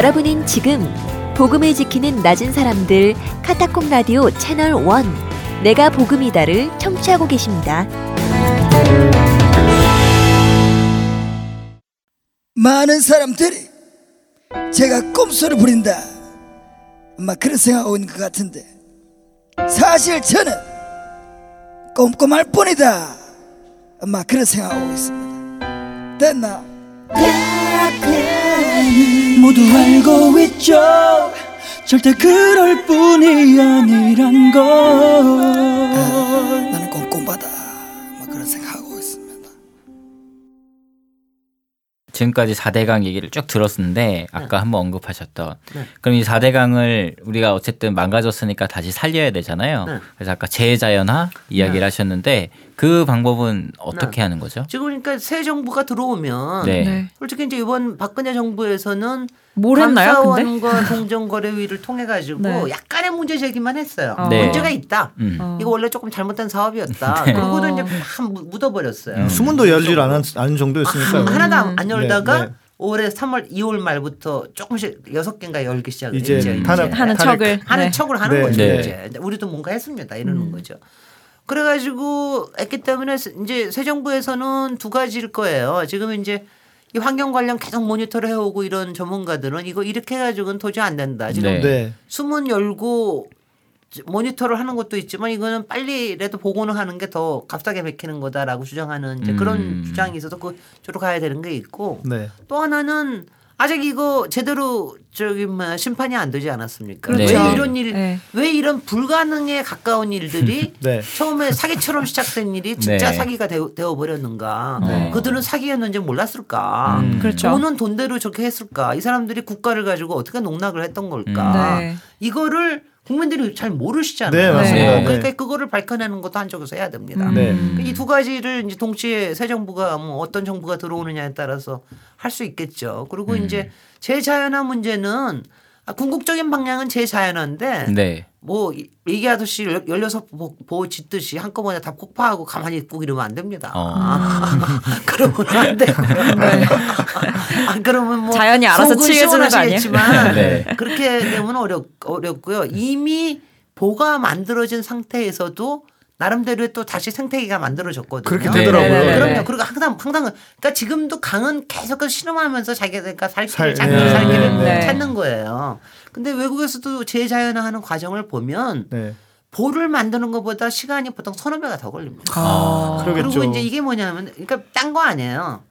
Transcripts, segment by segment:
여러분은 지금 복음을 지키는 낮은 사람들 카타콤 라디오 채널 1 내가 복음이다를 청취하고 계십니다. 많은 사람들이 제가 꼼수를 부린다. 아마 그런 생각하고 있는 것 같은데 사실 저는 꼼꼼할 뿐이다. 아마 그런 생각하고 있습니다. 됐나? 모두 알고 있죠 절대 그럴 뿐이 아니란 걸 나는 꼼꼼하다. 아마 그런 생각하고 있습니다. 지금까지 4대강 얘기를 쭉 들었는데 아까 한번 언급하셨던 그럼 이 4대강을 우리가 어쨌든 망가졌으니까 다시 살려야 되잖아요. 네. 그래서 아까 재자연화 이야기를 하셨는데 그 방법은 어떻게 네. 하는 거죠? 지금 그러니까 새 정부가 들어오면 네. 네. 솔직히 이제 이번 박근혜 정부에서는 뭘 했나요? 감사원과 공정거래위를 통해 가지고 네. 약간의 문제 제기만 했어요. 어. 네. 문제가 있다. 음. 어. 이거 원래 조금 잘못된 사업이었다. 네. 그러고도 어. 이제 막 묻- 묻어버렸어요. 수문도 열질 않은, 않은 정도였으니까요. 아, 하나도 안- 안 네, 열다가 네. 올해 3월 2월 말부터 조금씩 여섯 개인가 열기 시작을 이제 했죠. 탄핵- 하는 척을 하는 네. 척을 하는 네. 거죠. 네. 이제 우리도 뭔가 했습니다. 이러는 거죠. 그래가지고 했기 때문에 이제 새 정부에서는 두 가지일 거예요. 지금 이제 이 환경 관련 계속 모니터를 해오고 이런 전문가들은 이거 이렇게 해가지고는 도저히 안 된다. 지금 네. 네. 수문 열고 모니터를 하는 것도 있지만 이거는 빨리라도 보고는 하는 게 더 값싸게 맥히는 거다라고 주장하는 이제 그런 음. 주장이 있어서 그 쪽으로 가야 되는 게 있고 네. 또 하나는 아직 이거 제대로 저기 뭐 심판이 안 되지 않았습니까? 그렇죠. 왜 이런 일, 네. 왜 이런 불가능에 가까운 일들이 네. 처음에 사기처럼 시작된 일이 진짜 네. 사기가 되어, 되어 버렸는가? 네. 그들은 사기였는지 몰랐을까? 음. 그렇죠. 돈은 돈대로 저렇게 했을까? 이 사람들이 국가를 가지고 어떻게 농락을 했던 걸까? 네. 이거를 국민들이 잘 모르시잖아요. 네, 맞습니다. 네. 그러니까 그거를 밝혀내는 것도 한쪽에서 해야 됩니다. 음. 네. 이두 가지를 이제 동시에 새 정부가 뭐 어떤 정부가 들어오느냐에 따라서 할 수 있겠죠. 그리고 음. 이제 재자연화 문제는 아, 궁극적인 방향은 재자연화인데 네. 뭐 이- 얘기하듯이 열- 열여섯 보- 보호 짓듯이 한꺼번에 다 폭파하고 가만히 있고 이러면 안 됩니다. 어. 그러면 안 되고. 아, 그러면 뭐 네. 자연이 알아서 치유해주는 거 아니에요? 네. 그렇게 되면 어렵 어렵고요. 이미 보가 만들어진 상태에서도 나름대로의 또 다시 생태계가 만들어졌거든요. 그렇게 네. 되더라고요. 네, 네, 네. 그럼요. 그리고 항상 항상 그러니까 지금도 강은 계속 실험하면서 자기가 그러니까 살 길을 살- 찾는 네, 살 길을 네. 찾는 거예요. 근데 외국에서도 재자연화하는 과정을 보면 네. 볼을 만드는 것보다 시간이 보통 서너 배가 더 걸립니다. 아. 그러겠죠. 그리고 이제 이게 뭐냐면 그러니까 딴 거 아니에요.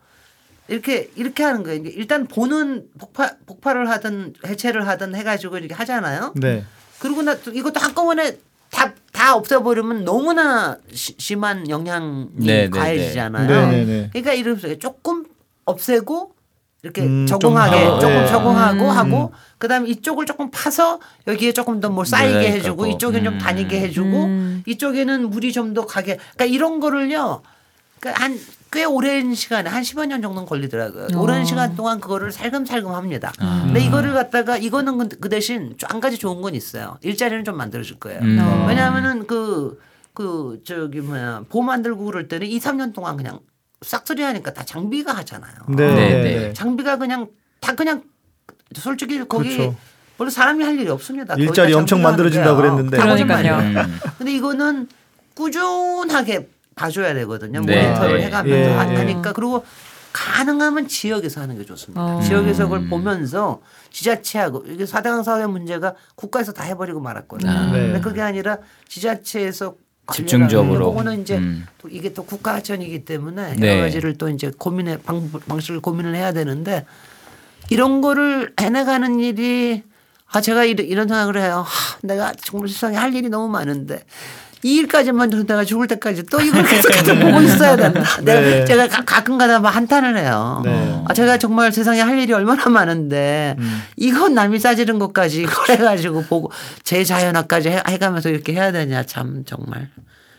이렇게 이렇게 하는 거예요. 일단 보는 폭파 폭발을 하든 해체를 하든 해가지고 이렇게 하잖아요. 네. 그리고 나또 이것도 한꺼번에 다, 다 없애버리면 너무나 시- 심한 영향이 네, 네, 가해지잖아요. 네, 네, 네. 그러니까 이러면서 조금 없애고 이렇게 음, 적응하게 좀 조금 네. 적응하고 음. 하고 그다음에 이쪽을 조금 파서 여기에 조금 더 뭘 쌓이게 네, 해주고. 이쪽에 좀 음. 다니게 해주고 음. 이쪽에는 물이 좀 더 가게 그러니까 이런 거를요 그러니까 한 꽤 오랜 시간에 한 10여 년 정도는 걸리더라고요. 어. 오랜 시간 동안 그거를 살금살금 합니다. 아. 근데 이거를 갖다가 이거는 그- 그 대신 좀한 가지 좋은 건 있어요. 일자리는 좀 만들어줄 거예요. 음. 어. 왜냐하면은 그, 그, 저기 뭐야, 보 만들고 그럴 때는 2, 3년 동안 그냥 싹쓸이 하니까 다 장비가 하잖아요. 네. 네, 네. 네. 네. 장비가 그냥 다 그냥 솔직히 거기 그렇죠. 원래 사람이 할 일이 없습니다. 일자리 다 엄청 거예요. 그랬는데. 다 그러니까요. 거짓말이에요. 음. 근데 이거는 꾸준하게 봐줘야 되거든요. 네. 모니터를 네. 해가면서 예, 하- 예. 하니까 그리고 가능하면 지역에서 하는 게 좋습니다. 어. 지역에서 음. 그걸 보면서 지자체하고 이게 사대강 사회 문제가 국가에서 다 해버리고 말았거든요. 아. 네. 근데 그게 아니라 지자체에서 집중적으로. 그거는 이제 음. 또 이게 또 국가 하천이기 때문에 네. 여러 가지를 또 이제 고민해 방, 방식을 고민을 해야 되는데 이런 거를 해내가는 일이 아 제가 이런, 이런 생각을 해요. 하, 내가 정말 세상에 할 일이 너무 많은데 이 일까지만 해도 내가 죽을 때까지 또 이걸 계속해서 보고 있어야 된다. 내가 네. 제가 가- 가 끔가다 막 한탄을 해요. 네. 아 제가 정말 세상에 할 일이 얼마나 많은데 음. 이건 남이 싸지는 것까지 이걸 해가지고 보고 제 자연화까지 해, 해가면서 이렇게 해야 되냐 참 정말.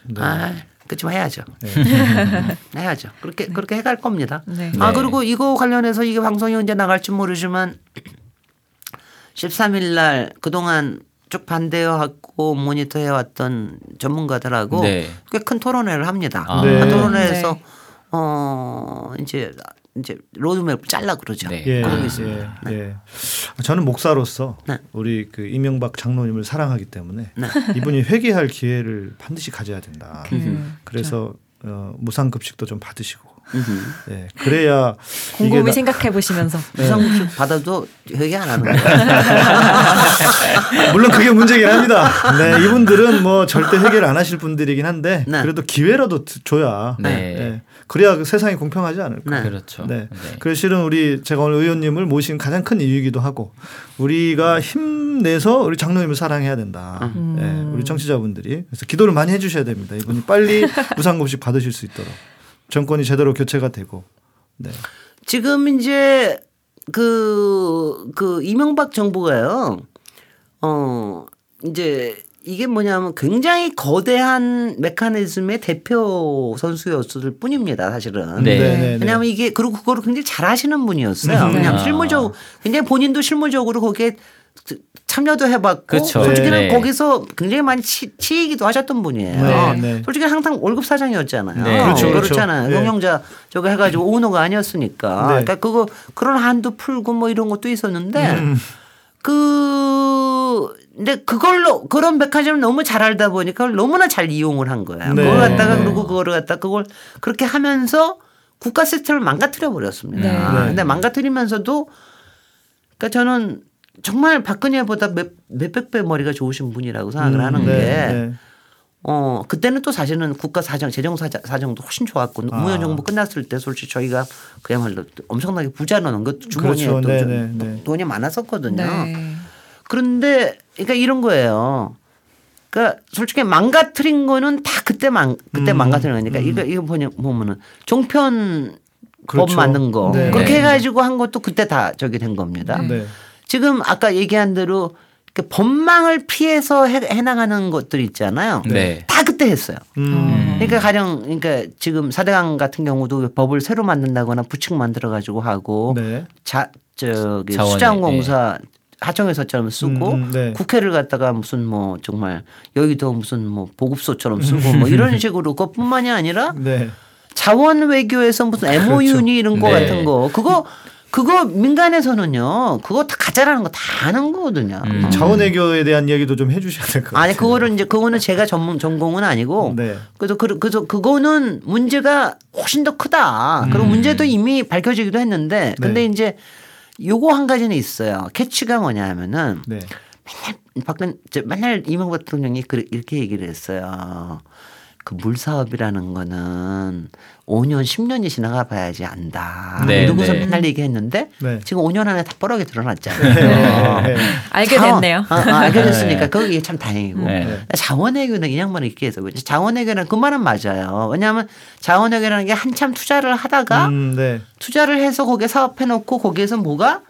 네. 아 그렇지만 해야죠. 해야죠. 그렇게 그렇게 해갈 겁니다. 네. 아 네. 그리고 이거 관련해서 이게 방송이 언제 나갈지 모르지만 13일 날 그동안 쭉 반대해왔고 모니터해 왔던 전문가들하고 네. 꽤큰 토론회를 합니다. 아. 네. 그 토론회에서 네. 어 이제 이제 로드맵 잘라 그러죠. 네. 예, 예, 있습니다. 네. 예. 저는 목사로서 네. 우리 그 이명박 장로님을 사랑하기 때문에 네. 이분이 회개할 기회를 반드시 가져야 된다. 음. 그래서 어, 무상급식도 좀 받으시고, 예, 그래야 곰곰이 나- 생각해 보시면서 무상급식 받아도 회개 안 하는 거예요. 물론 그게 문제긴 합니다. 네, 이분들은 뭐 절대 해결 안 하실 분들이긴 한데 네. 그래도 기회라도 드- 줘야 네. 예, 그래야 그 세상이 공평하지 않을까. 네. 그렇죠. 네. 네. 그래서 실은 우리 제가 오늘 의원님을 모신 가장 큰 이유이기도 하고 우리가 힘내서 우리 장로님을 사랑해야 된다. 네, 우리 청취자분들이 그래서 기도를 많이 해주셔야 됩니다. 이분이 빨리 무상급식 받으실 수 있도록 정권이 제대로 교체가 되고. 네. 지금 이제 그, 그 이명박 정부가요, 어, 이제 이게 뭐냐면 굉장히 거대한 메커니즘의 대표 선수였을 뿐입니다, 사실은. 네. 네. 왜냐하면 이게 그리고 그거를 굉장히 잘 하시는 분이었어요. 음. 왜냐하면 아. 실무적 굉장히 본인도 실무적으로 거기에 참여도 해봤고 그쵸. 솔직히는 네. 거기서 굉장히 많이 치, 치이기도 하셨던 분이에요. 네, 네. 솔직히 항상 월급 사장이었잖아요. 네. 그렇죠, 그렇죠. 그렇잖아요. 네. 경영자 저거 해가지고 오너가 아니었으니까. 네. 그러니까 그거 그런 한도 풀고 뭐 이런 것도 있었는데 음. 그 근데 그걸로 그런 백화점을 너무 잘 알다 보니까 그걸 너무나 잘 이용을 한 거예요. 네. 그걸 갖다가 네. 그리고 그거를 갖다 그걸 그렇게 하면서 국가 시스템을 망가뜨려 버렸습니다. 네. 근데 망가뜨리면서도 그러니까 저는 정말 박근혜보다 몇, 몇백 배 머리가 좋으신 분이라고 생각을 음, 하는 네, 게 네. 어, 그때는 또 사실은 국가 사정, 재정 사정, 사정도 훨씬 좋았고 아. 노무현 정부 끝났을 때 솔직히 저희가 그야말로 엄청나게 부자 넣은 것 주머니에 그렇죠. 또 네, 좀 네, 네. 돈이 많았었거든요. 네. 그런데 그러니까 이런 거예요. 그러니까 솔직히 망가뜨린 거는 다 그때 망 그때 음, 망가뜨린 거니까 이거 이거 보냐 보면은 종편 그렇죠. 법 만든 거 네. 그렇게 네. 해가지고 한 것도 그때 다 저기 된 겁니다. 네. 지금 아까 얘기한 대로 그 법망을 피해서 해, 해나가는 것들 있잖아요. 네. 다 그때 했어요. 음. 그러니까 가령 그러니까 지금 사대강 같은 경우도 법을 새로 만든다거나 부칙 만들어 가지고 하고 네. 자 저기 자원에, 수자원공사 하청에서처럼 쓰고 음, 네. 국회를 갖다가 무슨 뭐 정말 여의도 무슨 뭐 보급소처럼 쓰고 뭐 이런 식으로 그것뿐만이 아니라 네. 자원 외교에서 무슨 MOU니 이런 거 네. 같은 거 그거 그거 민간에서는요 그거 다 가짜라는 거 다 아는 거거든요. 음. 자원외교에 대한 이야기도 좀 해주셔야 될 것 같아요. 아니 그거를 이제 그거는 제가 전문 전공은 아니고 네. 그래서 그- 그래서 그거는 문제가 훨씬 더 크다. 그리고 문제도 이미 밝혀지기도 했는데 근데 음. 네. 이제 요거 한 가지는 있어요. 캐치가 뭐냐면은 네. 박근 저 맨날 이명박 대통령이 그- 이렇게 얘기를 했어요. 그 물 사업이라는 거는 5년 10년이 지나가 봐야지 안다. 네, 누구서 네. 맨날 얘기했는데 네. 지금 5년 안에 다 뽀록이 드러났잖아요. 네. 알게 자원- 됐네요. 어, 어, 알게 됐으니까 네. 그게 참 다행이고. 네. 자원외교는 이 양반은 이렇게 해서 그렇지. 자원외교는 그 말은 맞아요. 왜냐하면 자원외교라는 게 한참 투자를 하다가 음, 네. 투자를 해서 거기에 사업해 놓고 거기에서 뭐가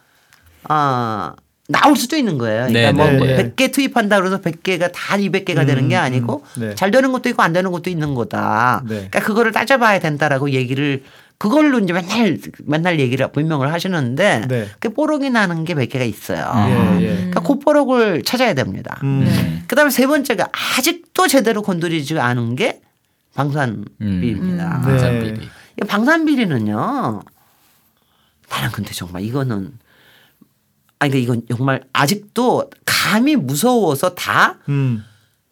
아 나올 수도 있는 거예요. 그러니까 네, 뭐 네, 네. 100개 투입한다 그래서 100개가 다 200개가 되는 게 음, 아니고 음, 네. 잘 되는 것도 있고 안 되는 것도 있는 거다. 네. 그러니까 그거를 따져봐야 된다라고 얘기를 그걸로 이제 맨날 맨날 얘기를 분명을 하시는데 네. 그 뽀록이 나는 게몇 개가 있어요. 예, 예. 그러니까 그 뽀록을 찾아야 됩니다. 음. 네. 그다음에 세 번째가 아직도 제대로 건드리지 않은 게 방산비입니다. 네. 방산비리. 이 방산비리는요. 나는 근데 정말 이거는 아니 그러니까 이건 정말 아직도 감이 무서워서 다 음.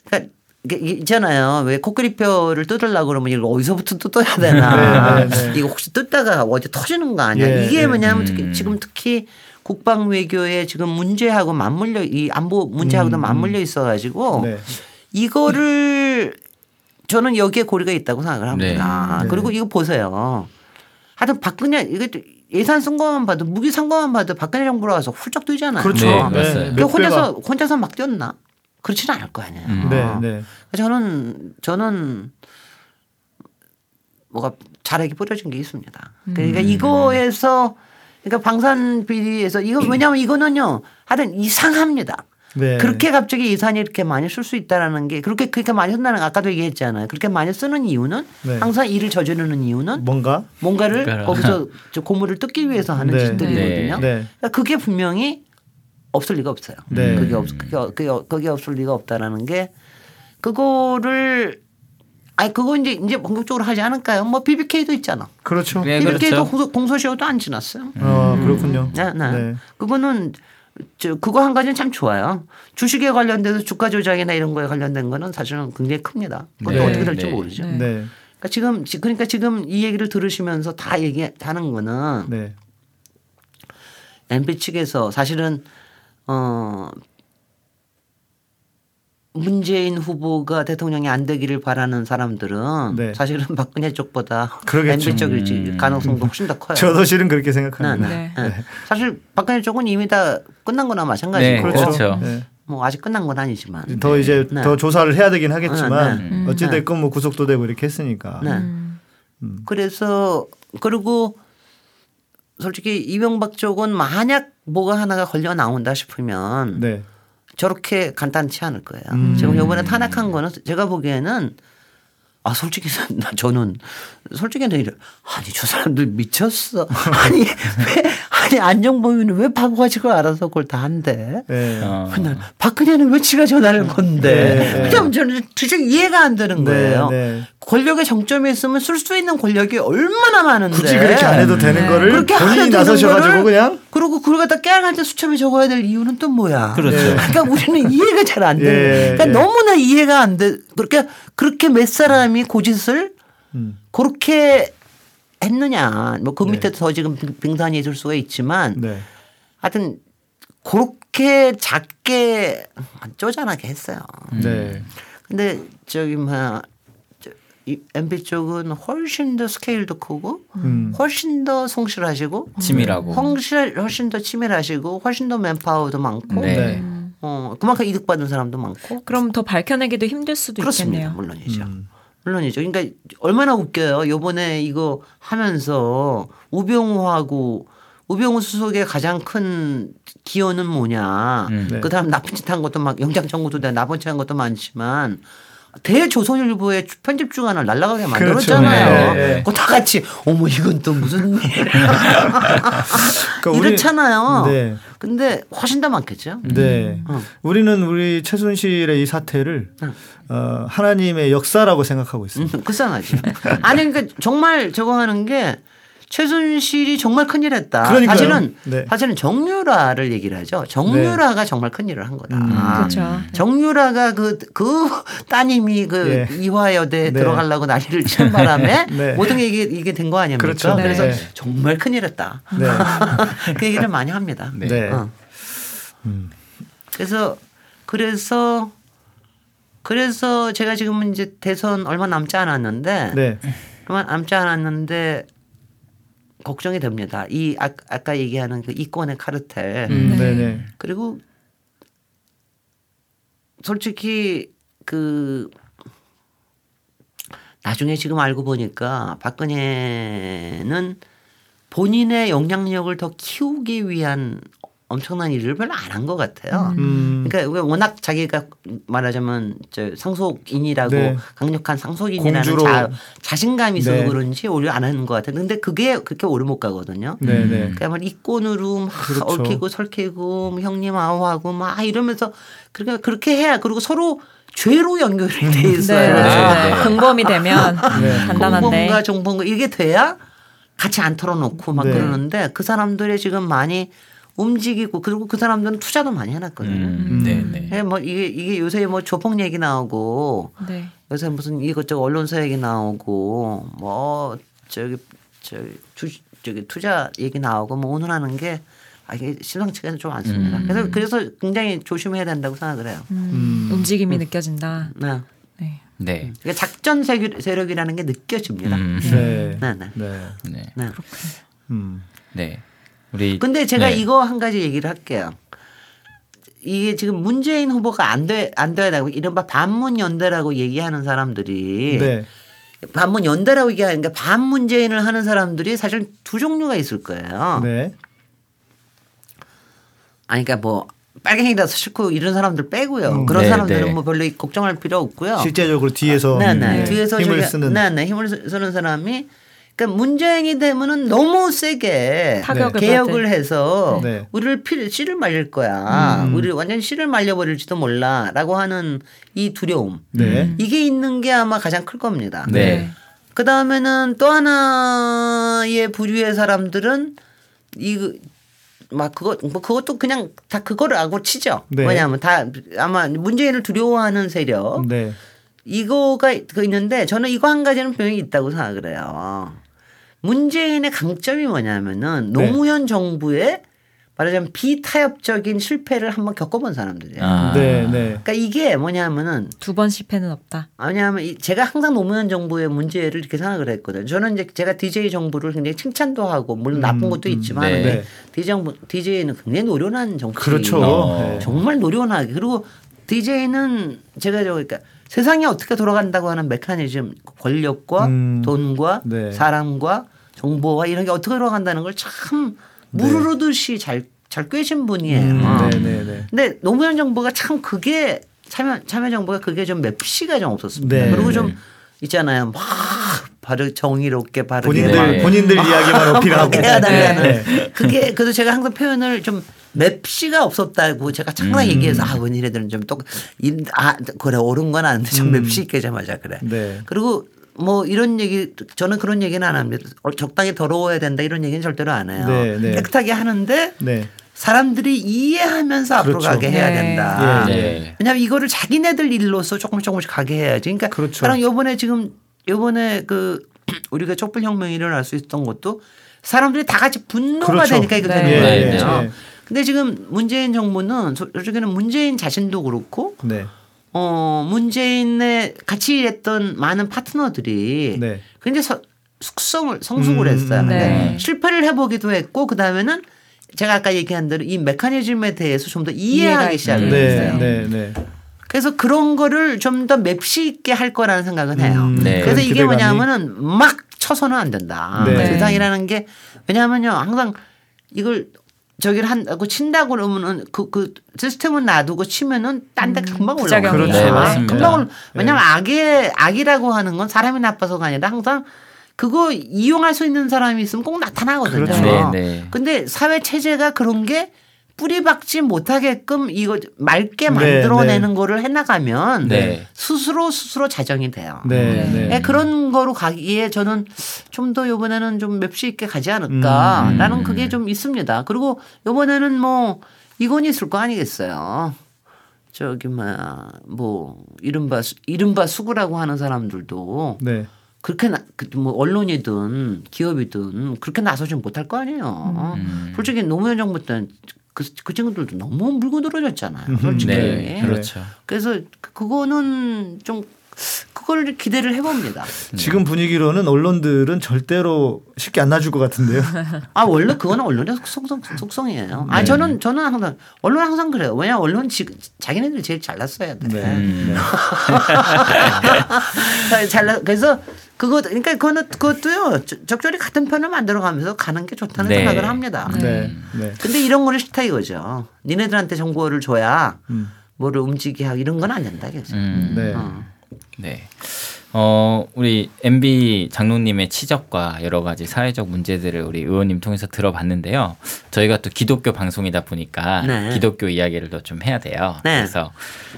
그러니까 있잖아요. 왜 코끼리뼈를 뜯으려고 그러면 이거 어디서부터 뜯어야 되나. 네, 네, 네. 이거 혹시 뜯다가 어디 터지는 거 아니야. 예, 이게 예. 뭐냐면 특히 음. 지금 특히 국방 외교에 지금 문제하고 맞물려 이 안보 문제하고도 음, 맞물려 있어 가지고 네. 이거를 저는 여기에 고리가 있다고 생각을 합니다. 네. 그리고 이거 보세요. 하여튼 박근혜 이것도 예산 쓴 것만 봐도 무기 산 것만 봐도 박근혜 정부로 와서 훌쩍 뛰잖아요. 그렇죠. 네, 네. 그몇 혼자서 혼자서 막 뛰었나? 그렇지는 않을 거 아니에요. 음. 네, 네. 저는 저는 뭐가 자락이 뿌려진 게 있습니다. 음. 그러니까 이거에서 그러니까 방산 비리에서 이거 왜냐하면 이거는요 하여튼 이상합니다. 네. 그렇게 갑자기 예산이 이렇게 많이 쓸 수 있다라는 게 그렇게 그렇게 많이 쓴다는 거 아까도 얘기했잖아요. 그렇게 많이 쓰는 이유는 네. 항상 일을 저지르는 이유는 뭔가? 뭔가를. 거기서 저 고물을 뜯기 위해서 하는 네. 짓들이거든요. 네. 그러니까 그게 분명히 없을 리가 없어요. 네. 그게 없 그게, 그게 그게 없을 리가 없다라는 게 그거를 아니 그거 이제 이제 본격적으로 하지 않을까요? 뭐 BBK도 있잖아. 그렇죠. 네, BBK도 그렇죠. 공소시효도 안 지났어요. 어, 그렇군요. 네, 네. 네. 그거는 저 그거 한 가지는 참 좋아요. 주식에 관련돼서 주가 조작이나 이런 거에 관련된 거는 사실은 굉장히 큽니다. 그것도 네, 어떻게 될지 네. 모르죠. 네. 네. 그러니까 지금 지- 그러니까 지금 이 얘기를 들으시면서 다 얘기하는 거는 네. MB 측에서 사실은 어 문재인 후보가 대통령이 안 되기를 바라는 사람들은 네. 사실은 박근혜 쪽보다. MB 쪽일지 가능성도 훨씬 더 커요. 저도 실은 그렇게 네, 생각합니다. 네. 네. 네. 사실 박근혜 쪽은 이미 다 끝난 거나 마찬가지고 네, 그렇죠. 그렇죠. 네. 뭐 아직 끝난 건 아니지만 더 이제 네. 더 조사를 해야 되긴 하겠지만 네, 네. 어찌 됐건 뭐 구속도 되고 이렇게 했으니까. 네. 음. 그래서 그리고 솔직히 이명박 쪽은 만약 뭐가 하나가 걸려 나온다 싶으면 네. 저렇게 간단치 않을 거예요. 음. 지금 이번에 탄핵한 거는 제가 보기에는 아 솔직히 나- 저는 솔직히는 이래 아니 저 사람들 미쳤어 아니 왜 아니 안정범이는 왜 바보같이 그걸 알아서 그걸 다 한대 네. 어. 난 박근혜는 왜 지가 전화를 건데 네, 네. 그냥 저는 도대체 이해가 안 되는 거예요 네. 권력의 정점에 있으면 쓸 수 있는 권력이 얼마나 많은데 굳이 그렇게 안 해도 되는 네. 거를 그렇게 안 본인이 나서셔가지고 되는 거를 그냥 그리고 그걸 갖다 깨알할 때 수첩에 적어야 될 이유는 또 뭐야? 그렇죠. 네. 그러니까 우리는 이해가 잘안 돼. 예, 그러니까 예. 너무나 이해가 안 돼. 그렇게 그렇게 몇 사람이 고짓을 음. 그렇게 했느냐. 뭐그 네. 밑에 더 지금 빙- 빙산이 있을 수가 있지만 네. 하여튼 그렇게 작게 쪼잔하게 했어요. 네. 근데 저기 이 MB 쪽은 훨씬 더 스케일도 크고 음. 훨씬 더 성실하시고 치밀하고. 훨씬 훨씬 더 치밀하시고 훨씬 더 맨파워도 많고 네. 네. 어 그만큼 이득 받는 사람도 많고 그럼 더 밝혀내기도 힘들 수도 그렇습니다 있겠네요. 물론이죠 음. 물론이죠 그러니까 얼마나 웃겨요 요번에 이거 하면서 우병우하고 우병우 수석의 가장 큰 기여는 뭐냐 음. 네. 그 다음 나쁜 짓 한 것도 막 영장 청구도 돼 나쁜 짓 한 것도 많지만 대조선일보의 편집 주간을 날라가게 만들었잖아요. 그렇죠. 네, 네. 그거 다 같이 어머 이건 또 무슨 일 그러니까 이렇잖아요. 네. 근데 훨씬 더 많겠죠. 네. 어. 우리는 우리 최순실의 이 사태를 어, 하나님의 역사라고 생각하고 있습니다. 음, 불쌍하죠. 아니 그러니까 정말 저거 하는 게 최순실이 정말 큰일 했다. 그러니까요. 사실은 네. 사실은 정유라를 얘기를 하죠. 정유라가 정말 큰일을 한 거다. 음. 그렇죠. 정유라가 그, 그 따님이 그 예. 이화여대 네. 들어가려고 난리를 치는 바람에 네. 모든 게 이게, 이게 된 거 아닙니까? 그렇죠. 네. 래서 네. 정말 큰일 했다. 네. 그 얘기를 많이 합니다. 네. 네. 어. 음. 그래서 그래서 그래서 제가 지금은 이제 대선 얼마 남지 않았는데 네. 얼마 남지 않았는데 걱정이 됩니다. 이 아, 아까 얘기하는 그 이권의 카르텔 음, 네. 네. 네. 그리고 솔직히 그 나중에 지금 알고 보니까 박근혜는 본인의 영향력을 더 키우기 위한 엄청난 일을 별로 안 한 것 같아요. 음. 그러니까 왜 워낙 자기가 말하자면 저 상속인이라고 네. 강력한 상속인이라는 공주로. 자, 자신감이 있어서 네. 그런지 오히려 안 하는 것 같아요. 근데 그게 그렇게 오래 못 가거든요. 네. 네. 그야말로 이권으로 막 그렇죠. 얽히고 설키고 뭐 형님 아우하고 막 이러면서 그렇게 그렇게 해야 그리고 서로 죄로 연결이 돼 네. 있어요. 네. 네. 근검이 되면 네. 간단한데. 공범과 정범과 이게 돼야 같이 안 털어놓고 막 네. 그러는데 그 사람들이 지금 많이 움직이고 그리고 그 사람들은 투자도 많이 해놨거든요. 음, 네, 네. 예, 뭐 이게 이게 요새 뭐 조폭 얘기 나오고 네. 요새 무슨 이것저것 언론사 얘기 나오고 뭐 저기 저기 주 저기 투자 얘기 나오고 뭐 오늘 하는 게 아, 이게 심상치가 좀 않습니다. 음. 그래서 그래서 굉장히 조심해야 된다고 생각을 해요. 음, 움직임이 느껴진다. 네. 네. 네. 그러니까 작전 세력- 세력이라는 게 느껴집니다. 음, 네. 네, 네. 네. 네. 네. 음. 네. 우리 근데 제가 네. 이거 한 가지 얘기를 할게요. 이게 지금 문재인 후보가 안 돼, 안 돼야 되고 이른바 반문 연대라고 얘기하는 사람들이 네. 반문 연대라고 얘기하는 게 반문재인을 하는 사람들이 사실 두 종류가 있을 거예요. 네. 아니 그러니까 뭐 빨갱이라서 싫고 이런 사람들 빼고요. 음. 그런 네, 사람들은 네. 뭐 별로 걱정할 필요 없고요. 실제적으로 뒤에서 네, 네. 네, 뒤에서 힘을 쓰는 네, 네. 힘을 쓰- 쓰는 사람이 그러니까 문재인이 되면은 너무 세게 타격을 개혁을. 해서 네. 우리를 피, 씨를 말릴 거야. 음. 우리 완전 씨를 말려버릴지도 몰라라고 하는 이 두려움. 네. 이게 있는 게 아마 가장 클 겁니다. 네. 그 다음에는 또 하나의 부류의 사람들은 이 막 그거 뭐 그것도 그냥 다 그거를 알고 치죠. 네. 왜냐하면 다 아마 문재인을 두려워하는 세력 네. 이거가 그 있는데 저는 이거 한 가지는 분명히 있다고 생각을 해요. 문재인의 강점이 뭐냐면은 네. 노무현 정부의 말하자면 비타협적인 실패를 한번 겪어본 사람들이에요. 아. 네. 네. 그러니까 이게 뭐냐면은 두 번 실패는 없다. 왜냐하면 이- 제가 항상 노무현 정부의 문제를 이렇게 생각을 했거든요. 저는 이제 제가 DJ 정부를 굉장히 칭찬도 하고 물론 나쁜 것도 있지만 네. 네. DJ 정부 DJ는 굉장히 노련한 정치. 그렇죠. 어. 네. 정말 노련하게 그리고 DJ는 제가 저 그러니까 세상이 어떻게 돌아간다고 하는 메커니즘 권력과 음. 돈과 네. 사람과 정보와 이런 게 어떻게 돌아간다는 걸 참 무르르듯이 잘, 잘 꿰신 분이에요. 음, 네. 네. 네. 근데 노무현 정부가 참 그게 참여 참여 정부가 그게 좀 맵시가 좀 없었습니다. 네. 그리고 네. 좀 있잖아요. 막 바르 정의롭게 바르게 본인들 네. 본인들 이야기만 어필하고. 해야 달라는 네. 그게 그래서 제가 항상 표현을 좀 맵시가 없었다고 제가 항상 음. 얘기해서 아 원희네들은 좀또아 그래 옳은 건 아는데 좀 음. 맵시 있게 좀 하자 그래. 네. 그리고 뭐 이런 얘기 저는 그런 얘기는 안 합니다. 어, 적당히 더러워야 된다 이런 얘기는 절대로 안 해요. 네, 네. 깨끗하게 하는데 네. 사람들이 이해하면서 앞으로 그렇죠. 가게 해야 네. 된다. 예, 네. 왜냐하면 이거를 자기네들 일로서 조금씩 조금씩 가게 해야지. 그러니까 그렇죠. 사람 요번에 지금 요번에 그 우리가 촛불 혁명이 일어날 수 있었던 것도 사람들이 다 같이 분노가 그렇죠. 되니까 이거 네. 되는 예, 거예요. 예. 근데 지금 문재인 정부는 소- 솔직히는 문재인 자신도 그렇고 네. 어 문재인의 같이 일했던 많은 파트너들이 네. 굉장히 서- 숙성을 성숙을 음, 했어요. 근데 네. 실패를 해보기도 했고 그 다음에는 제가 아까 얘기한 대로 이 메커니즘에 대해서 좀 더 이해하기 시작을 네. 했어요. 네. 네. 그래서 그런 거를 좀 더 맵시 있게 할 거라는 생각은 해요. 음, 네. 그래서 이게. 뭐냐면은 막 쳐서는 안 된다. 네. 세상이라는 게 왜냐하면요 항상 이걸 저기를 한다고 친다고 그러면은 그, 그 시스템은 놔두고 치면은 딴데 금방 올라가. 부작용이 그렇죠. 네, 맞습니다. 금방 올. 왜냐하면 네. 악의 악이라고 하는 건 사람이 나빠서가 아니라 항상 그거 이용할 수 있는 사람이 있으면 꼭 나타나거든요. 그렇죠. 네, 네. 근데 사회 체제가 그런 게 뿌리 박지 못하게끔 이거 맑게 네, 만들어내는 거를 해나가면 네. 스스로 스스로 자정이 돼요. 네. 네. 예, 그런 거로 가기에 저는 좀더 요번에는 좀 맵시 있게 가지 않을까라는 음. 그게 좀 있습니다. 그리고 요번에는 뭐 이건 있을 거 아니겠어요. 저기 뭐야 뭐 이른바 수- 이른바 수구라고 하는 사람들도 네. 그렇게 나, 그뭐 언론이든 기업이든 그렇게 나서지 못할 거 아니에요. 음. 솔직히 노무현 정부 때는 그, 그 친구들도 너무 물고 늘어졌잖아요. 솔직히. 네, 그렇죠. 그래서 그- 그거는 좀 그걸 기대를 해봅니다. 지금 분위기로는 언론들은 절대로 쉽게 안 놔줄 것 같은데요. 아 원래 그거는 언론의 속성, 속성이에요. 아 저는 저는 항상 언론 항상 그래요. 왜냐 언론 지, 자기네들이 제일 잘났어야 돼. 네. 음. 잘- 잘나 그래서 그거 그러니까 그거는 그것도요 적- 적절히 같은 편을 만들어가면서 가는 게 좋다는 네. 생각을 합니다. 네. 네. 근데 이런 거는 싫다 이거죠. 니네들한테 정보를 줘야 음. 뭐를 움직이게 하고 이런 건 안 된다. 그래서. 음. 네. 어. 네. 어, 우리 MB 장로님의 치적과 여러 가지 사회적 문제들을 우리 의원님 통해서 들어봤는데요. 저희가 또 기독교 방송이다 보니까 네. 기독교 이야기를 더 좀 해야 돼요. 네. 그래서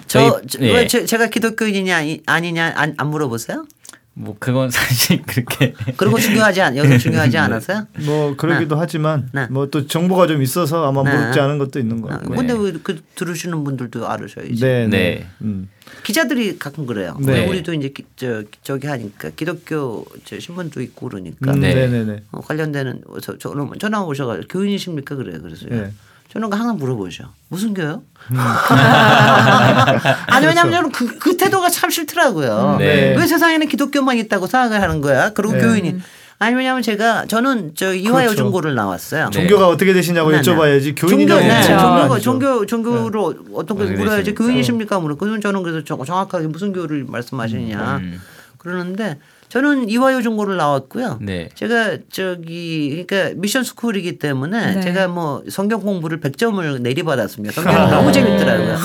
저, 저희 저- 예. 왜 제, 제가 기독교인이냐 아니- 아니냐 안, 안 물어보세요? 뭐 그건 사실 그렇게 그리고 중요하지 않 여기서 중요하지 않았어요? 뭐 그러기도 하지만 네. 뭐또 정보가 좀 있어서 아마 네. 묻지 않은 것도 있는 것 아, 같고. 근데 왜그 들으시는 분들도 알으셔야지. 네. 네. 네. 음. 기자들이 가끔 그래요. 네. 우리도 이제 기, 저, 저기 하니까 기독교 저 신분도 있고 그러니까 음, 네. 네. 네. 네. 어, 관련되는 저, 저는 전화 오셔가지고 교인이십니까 그래요. 그래서 요 네. 저는 항상 물어보죠. 무슨 교요? 음. 아니 왜냐면 저는 그, 그 태도가 참 싫더라고요. 네. 왜 세상에는 기독교만 있다고 생각을 하는 거야? 그리고 네. 교인이 아니 왜냐면 제가 저는 저 이화여중고를 나왔어요. 네. 종교가 어떻게 되시냐고 네, 네. 여쭤봐야지 교인이냐고 네, 종교가 아니죠. 종교 종교로 어떤 걸 물어야지 되십니까? 교인이십니까 물어. 그러면 저는 그래서 정- 정확하게 무슨 교를 말씀하시느냐 음. 그러는데 저는 이화여중고를 나왔고요. 네. 제가 저기 그러니까 미션 스쿨이기 때문에 네. 제가 뭐 성경 공부를 100점을 내리받았습니다. 성경이 너무 재밌더라고요.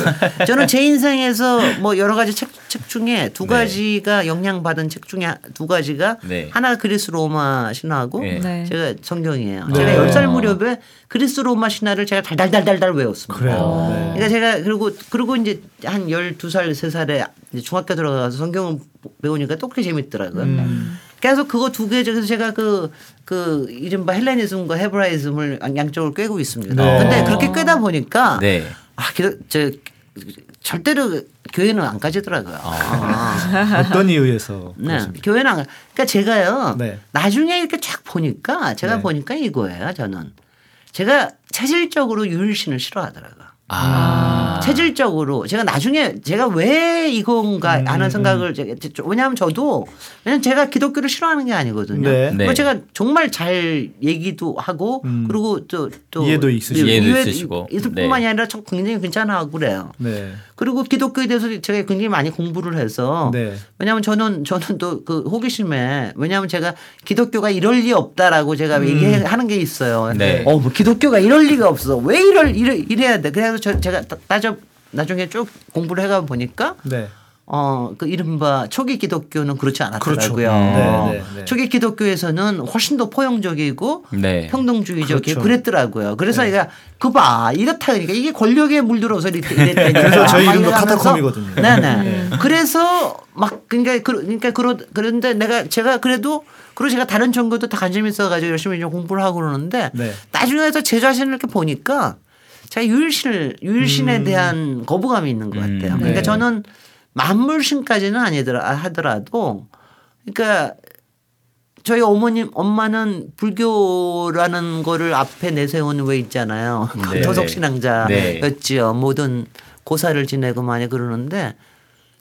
저는 제 인생에서 뭐 여러 가지 책, 책 중에 두 네. 가지가 영향받은 책 중에 두 가지가 네. 하나 그리스 로마 신화고 네. 네. 제가 성경이에요. 네. 제가 10살 무렵에 그리스 로마 신화를 제가 달달달달달 외웠습니다. 그래요. 네. 그러니까 제가 그리고 그리고 이제 한 12살 3살에 중학교 들어가서 성경을 배우니까 또 그렇게 재밌더라고요. 음. 그래서 그거 두 개 중에서 제가 그, 그 이른바 헬레니즘과 헤브라이즘을 양쪽을 꿰고 있습니다. 네. 근데 그렇게 꿰다 보니까 네. 아, 기도, 저 절대로 교회는 안 가지더라고요. 아. 어떤 이유에서 네. 그렇습니까? 교회는 안 가. 그러니까 제가요. 네. 나중에 이렇게 쫙 보니까 제가 네. 보니까 이거예요. 저는 제가 체질적으로 유일신을 싫어하더라고요. 아. 체질적으로 제가 나중에 제가 왜 이건가 음, 하는 생각을 제가 왜냐하면 저도 왜냐면 제가 기독교를 싫어하는 게 아니거든요. 네. 네. 뭐 제가 정말 잘 얘기도 하고 음. 그리고 또또 이해도 있으시고. 이해도 있으시고. 있을 네. 뿐만이 아니라 참 굉장히 괜찮아하고 그래요. 네. 그리고 기독교에 대해서 제가 굉장히 많이 공부를 해서 네. 왜냐하면 저는 저는 또 그 호기심에 왜냐하면 제가 기독교가 이럴 리 없다라고 제가 음. 얘기하는 게 있어요. 네. 어, 뭐 기독교가 이럴 리가 없어. 왜 이럴 이래, 이래야 돼? 그래서 저, 제가 따- 따져 나중에 쭉 공부를 해가 보니까 네. 어, 그 이른바 초기 기독교는 그렇지 않았더라고요. 그렇죠. 네, 네, 네. 초기 기독교에서는 훨씬 더 포용적이고 네. 평등주의적이고 그렇죠. 그랬더라고요 그래서 얘가 그봐 이렇다 그러니까 이게 권력에 물들어서 이랬- 이랬다니까. 그래서 저희 막 이름도 카타콤이거든요. 네네. 그래서 막 그러니까 그- 그러니까 그러 그런데 내가 제가 그래도 그리고 제가 다른 종교도 다 관심 있어가지고 열심히 좀 공부를 하고 그러는데 네. 나중에 해서 제 자신을 이렇게 보니까 제가 유일신을 유일신에 음. 대한 거부감이 있는 것 같아요. 음, 그러니까 네. 저는 만물신까지는 아니더라 하더라도 그러니까 저희 어머님 엄마는 불교라는 거를 앞에 내세운 왜 있잖아요. 네. 토속 신앙자였지요. 모든 고사를 지내고 많이 그러는데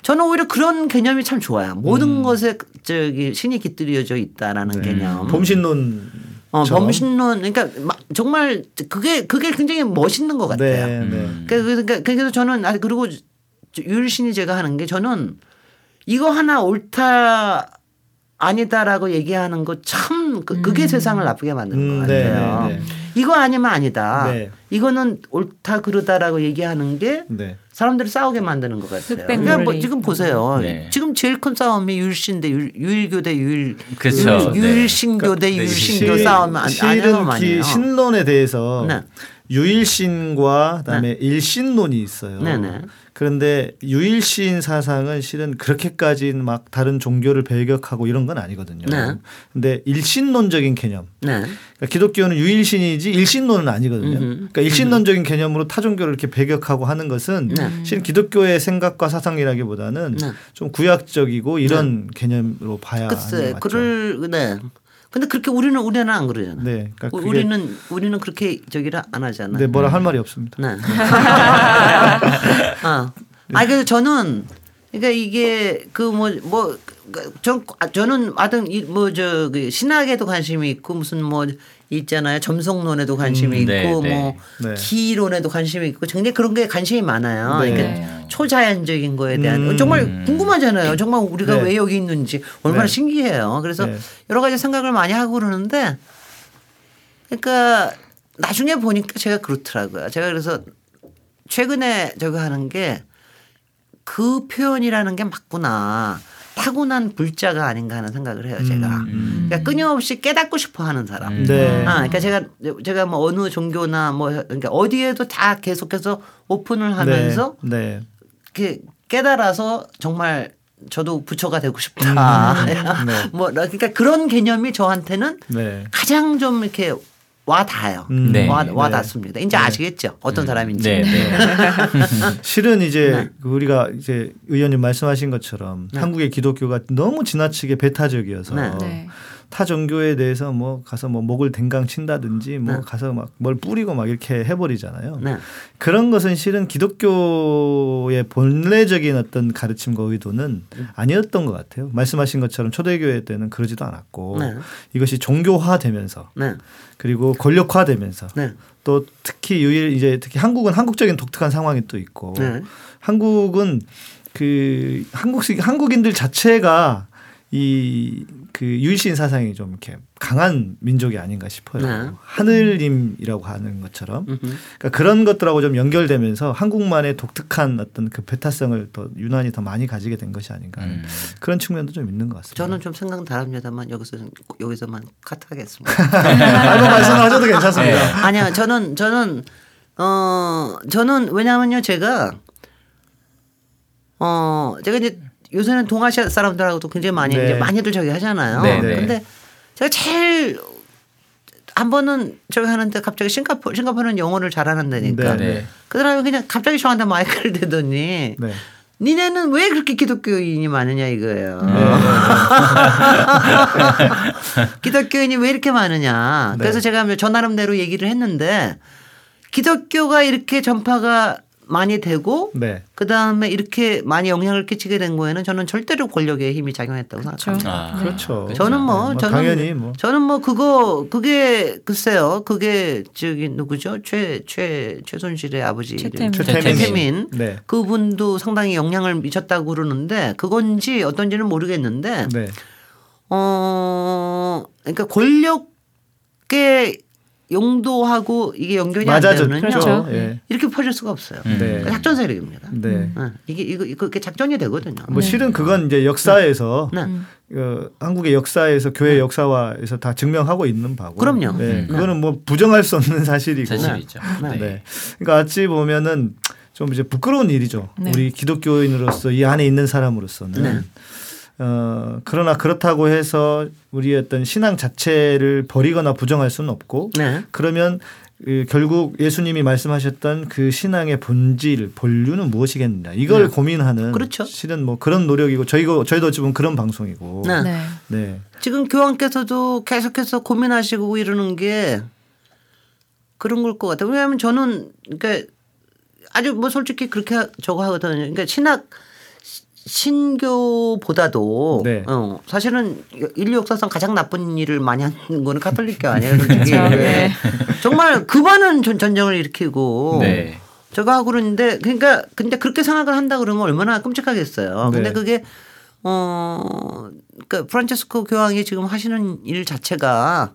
저는 오히려 그런 개념이 참 좋아요. 모든 것에 저기 신이 깃들여져 있다라는 개념. 봄신론. 어, 범신론 그러니까 막 정말 그게 그게 굉장히 멋있는 것 같아요. 네, 네. 음. 그러니까 그래서 저는 아 그리고 유일신이 제가 하는 게 저는 이거 하나 옳다 아니다라고 얘기하는 거 참 그게 세상을 나쁘게 만드는 음, 것 네, 같아요. 네, 네. 이거 아니면 아니다. 네. 이거는 옳다 그르다라고 얘기하는 게 네. 사람들을 싸우게 만드는 것 같아요. 그러니까 뭐. 지금 보세요. 네. 지금 제일 큰 싸움이 유일신대 유일, 유일교 대 유일 그렇죠. 유일, 유일신교 대 네. 유일신교 실- 싸움 그 아니에요. 신론에 대해서 네. 유일신과 그다음에 일신론이 있어요. 그런데 유일신 사상은 실은 그렇게까지 막 다른 종교를 배격하고 이런 건 아니거든요. 네. 근데 일신론적인 개념. 네. 그러니까 기독교는 유일신이지 일신론은 아니거든요. 음흠. 그러니까 일신론적인 개념으로 타 종교를 이렇게 배격하고 하는 것은 네. 실은 기독교의 생각과 사상이라기보다는 네. 좀 구약적이고 이런 개념으로 봐야 하는 맞죠. 그를 네. 근데 그렇게 우리는 우리는 안 그러잖아. 네, 그러니까 우- 우리는 우리는 그렇게 저기를 안 하잖아. 네, 뭐라 할 말이 없습니다. 네. 아, 아 그래서 저는 그러니까 이게 그 뭐 뭐 전 저는 하여튼 뭐저 그 신학에도 관심이 있고 무슨 뭐 있잖아요 점성론에도 관심이 음, 있고 네, 뭐 네. 네. 기론에도 관심이 있고 굉장히 그런 게 관심이 많아요. 네. 그러니까 초자연적인 거에 대한 음. 정말 궁금하잖아요. 정말 우리가 네. 왜 여기 있는지 얼마나 네. 신기해요. 그래서 네. 여러 가지 생각을 많이 하고 그러는데 그러니까 나중에 보니까 제가 그렇더라고요. 제가 그래서 최근에 저거 하는 게 그 표현이라는 게 맞구나. 타고난 불자가 아닌가 하는 생각을 해요, 제가. 음. 그러니까 끊임없이 깨닫고 싶어 하는 사람. 음. 네. 아, 그러니까 제가 제가 뭐 어느 종교나 뭐 그러니까 어디에도 다 계속해서 오픈을 하면서 네. 네. 깨달아서 정말 저도 부처가 되고 싶다. 네. 뭐 그러니까 그런 개념이 저한테는 네. 가장 좀 이렇게 와 닿아요. 음. 네. 와, 와 네. 닿습니다. 이제 아시겠죠? 어떤 사람인지. 네, 네. 실은 이제 네. 그 우리가 이제 의원님 말씀하신 것처럼 한국의 기독교가 너무 지나치게 배타적이어서 네. 네. 타 종교에 대해서 뭐 가서 뭐 목을 댕강 친다든지 뭐 네. 가서 막 뭘 뿌리고 막 이렇게 해버리잖아요. 네. 그런 것은 실은 기독교의 본래적인 어떤 가르침과 의도는 아니었던 것 같아요. 말씀하신 것처럼 초대교회 때는 그러지도 않았고 네. 이것이 종교화되면서 네. 그리고 권력화되면서 네. 또 특히 유일 이제 특히 한국은 한국적인 독특한 상황이 또 있고 네. 한국은 그 한국식 한국인들 자체가 이 그 유일신 사상이 좀 이렇게 강한 민족이 아닌가 싶어요. 네. 하늘님이라고 하는 것처럼. 그러니까 그런 것들하고 좀 연결되면서 한국만의 독특한 어떤 그 배타성을 더 유난히 더 많이 가지게 된 것이 아닌가 하는 음. 그런 측면도 좀 있는 것 같습니다. 저는 좀 생각 다릅니다만 여기서 여기서만 카트하겠습니다. 아무 말씀하셔도 괜찮습니다. 네. 아니요, 저는 저는 어 저는 왜냐하면요 제가 어 제가 이제 요새는 동아시아 사람들하고도 굉장히 많이 네. 이제 많이들 저기 하잖아요. 네, 네. 근데 제가 제일 한 번은 저기 하는데 갑자기 싱가포르 싱가포르는 영어를 잘하는다니까. 네, 네. 그 사람이 그냥 갑자기 저한테 마이크를 대더니 네. 니네는 왜 그렇게 기독교인이 많으냐 이거예요. 기독교인이 왜 이렇게 많으냐. 그래서 네. 제가 저 나름대로 얘기를 했는데 기독교가 이렇게 전파가 많이 되고 네. 그 다음에 이렇게 많이 영향을 끼치게 된 거에는 저는 절대로 권력의 힘이 작용했다고 생각합니다. 아, 그렇죠. 저는 뭐 뭐 저는 당연히 뭐. 저는 뭐 그거 그게 글쎄요 그게 저기 누구죠 최 최 최순실의 아버지 최태민. 최태민. 최태민 네. 그분도 상당히 영향을 미쳤다고 그러는데 그건지 어떤지는 모르겠는데 네. 어 그러니까 권력의 용도하고 이게 연결이 안 맞아죠. 되면요 그렇죠. 예. 이렇게 퍼질 수가 없어요. 음. 네. 작전 세력입니다. 네. 어, 이게 이거 그게 작전이 되거든요. 뭐 실은 그건 이제 역사에서 네. 어, 한국의 역사에서 교회 역사화에서 다 증명하고 있는 바고. 그럼요. 네. 음. 그거는 뭐 부정할 수 없는 사실이고. 사실이죠. 네. 네. 그러니까 어찌 보면은 좀 이제 부끄러운 일이죠. 네. 우리 기독교인으로서 이 안에 있는 사람으로서는. 네. 어, 그러나 그렇다고 해서 우리의 어떤 신앙 자체를 버리거나 부정할 수는 없고 네. 그러면 그 결국 예수님이 말씀하셨던 그 신앙의 본질, 본류는 무엇이겠느냐 이걸 네. 고민하는 그렇죠. 실은 뭐 그런 노력이고 저희가 저희도 어찌 보면 그런 방송이고 네. 네. 네. 지금 교황께서도 계속해서 고민하시고 이러는 게 그런 걸 것 같아요. 왜냐하면 저는 그러니까 아주 뭐 솔직히 그렇게 저거 하거든요. 그러니까 신학 신교보다도 네. 어, 사실은 인류 역사상 가장 나쁜 일을 많이 하는 거는 카톨릭교 아니에요. 솔직히. 그렇죠. 네. 정말 그만은 전- 전쟁을 일으키고 네. 저거 하고 그러는데 그러니까 근데 그렇게 생각을 한다 그러면 얼마나 끔찍하겠어요. 근데 네. 그게 어 그러니까 프란체스코 교황이 지금 하시는 일 자체가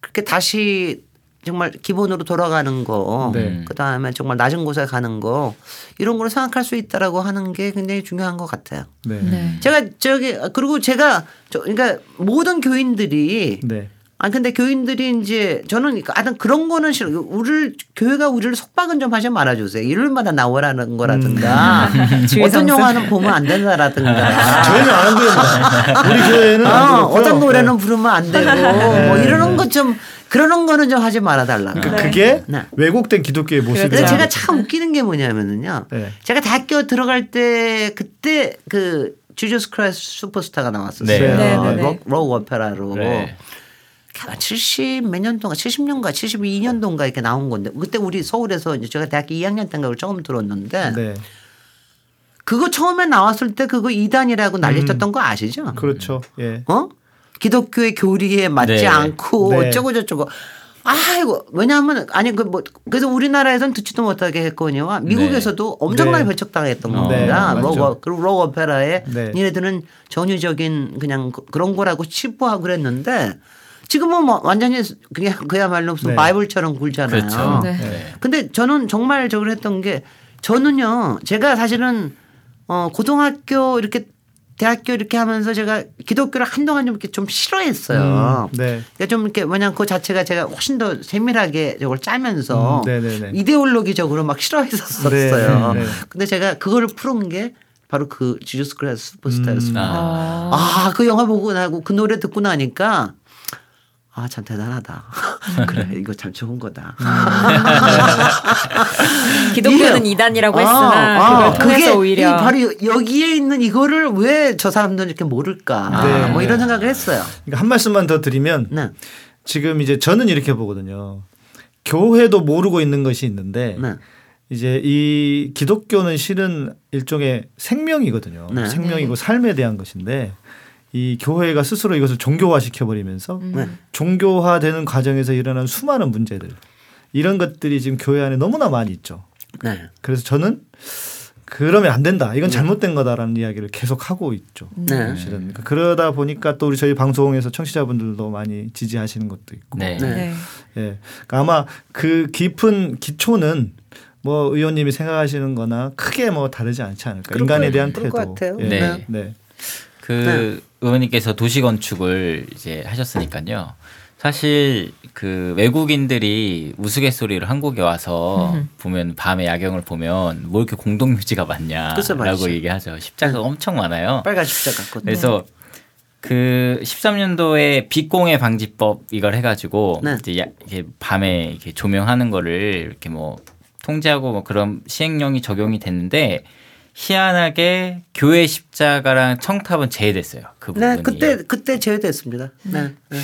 그렇게 다시 정말 기본으로 돌아가는 거, 네. 그 다음에 정말 낮은 곳에 가는 거 이런 걸 생각할 수 있다라고 하는 게 굉장히 중요한 것 같아요. 네. 네. 제가 저기 그리고 제가 저 그러니까 모든 교인들이 네. 아 근데 교인들이 이제 저는 하여튼 그런 거는 싫어. 우리를 교회가 우리를 속박은 좀 하지 말아 주세요. 일요일마다 나오라는 거라든가 주의 어떤. 영화는 보면 안 된다라든가. 저희는 안 됩니다. 우리 교회는 안 어. 어떤 노래는 네. 부르면 안 되고 뭐 이러는 것좀 그러는 거는 좀 하지 말아달라. 그러니까 그게 네. 왜곡된 기독교의 모습이에요. 제가 참 웃기는 게 뭐냐면은요. 네. 제가 대학교 들어갈 때 그때 그 주저스 크라이스 슈퍼스타가 나왔었어요. 네. 네, 네, 네. 록, 록 오페라로. 네. 70몇 년 동안 70년가 72년도인가 이렇게 나온 건데 그때 우리 서울에서 이제 제가 대학교 2학년 때인가 그걸 처음 들었는데 네. 그거 처음에 나왔을 때 그거 이단이라고 난리 쳤던 거 아시죠? 그렇죠. 예. 어? 기독교의 교리에 맞지 네. 않고 네. 어쩌고 저쩌고. 아이고 왜냐하면 아니 그 뭐 그래서 우리나라에서는 듣지도 못하게 했거니와 미국에서도 엄청나게 네. 배척당했던 어. 겁니다. 네, 록, 맞죠. 그리고 록 오페라에 네. 니네들은 전유적인 그냥 그- 그런 거라고 치부하고 그랬는데 지금은 뭐 완전히 그냥 그야말로 무슨 네. 바이블처럼 굴잖아요. 그렇죠. 네. 네. 근데 저는 정말 저걸 했던 게 저는요 제가 사실은 어 고등학교 이렇게 대학교 이렇게 하면서 제가 기독교를 한동안 좀 이렇게 좀 싫어했어요. 음, 네. 그러니까 좀 이렇게 뭐냐 그 자체가 제가 훨씬 더 세밀하게 저걸 짜면서 음, 네네네. 이데올로기적으로 막 싫어했었어요. 네, 네. 근데 제가 그거를 풀은 게 바로 그 Jesus Christ Superstar였습니다. 아. 아, 그 영화 보고 나고 그 노래 듣고 나니까 아, 참 대단하다. 그래, 이거 참 좋은 거다. 기독교는 이게- 이단이라고 아, 했으나 아, 그걸 통해서 그게 오히려 이 바로 여- 여기에 있는 이거를 왜 저 사람들은 이렇게 모를까. 네. 뭐 이런 생각을 했어요. 그러니까 한 말씀만 더 드리면 네. 지금 이제 저는 이렇게 보거든요. 교회도 모르고 있는 것이 있는데 네. 이제 이 기독교는 실은 일종의 생명이거든요. 네. 생명이고 삶에 대한 것인데 이 교회가 스스로 이것을 종교화 시켜버리면서 네. 종교화되는 과정에서 일어난 수많은 문제들 이런 것들이 지금 교회 안에 너무나 많이 있죠. 네. 그래서 저는 그러면 안 된다. 이건 잘못된 거다라는 이야기를 계속 하고 있죠. 네. 사실은 그러니까 그러다 보니까 또 우리 저희 방송에서 청취자분들도 많이 지지하시는 것도 있고. 네. 네. 네. 예. 그러니까 아마 그 깊은 기초는 뭐 의원님이 생각하시는 거나 크게 뭐 다르지 않지 않을까. 인간에 거- 대한 그럴 태도. 것 같아요. 예. 네. 네. 그 의원님께서 도시 건축을 이제 하셨으니까요. 사실 그 외국인들이 우스갯소리를 한국에 와서 보면 밤에 야경을 보면 뭐 이렇게 공동 묘지가 글쎄 많냐라고 말이죠. 얘기하죠. 십자가 가 엄청 많아요. 빨간 십자가. 그래서 그 13년도에 빛공해 방지법 이걸 해가지고 네. 이제 야- 이렇게 밤에 이렇게 조명하는 거를 이렇게 뭐 통제하고 뭐 그런 시행령이 적용이 됐는데 희한하게 교회 십자가랑 청탑은 제외됐어요. 그 부분이. 네, 그때 그때 제외됐습니다. 네, 네,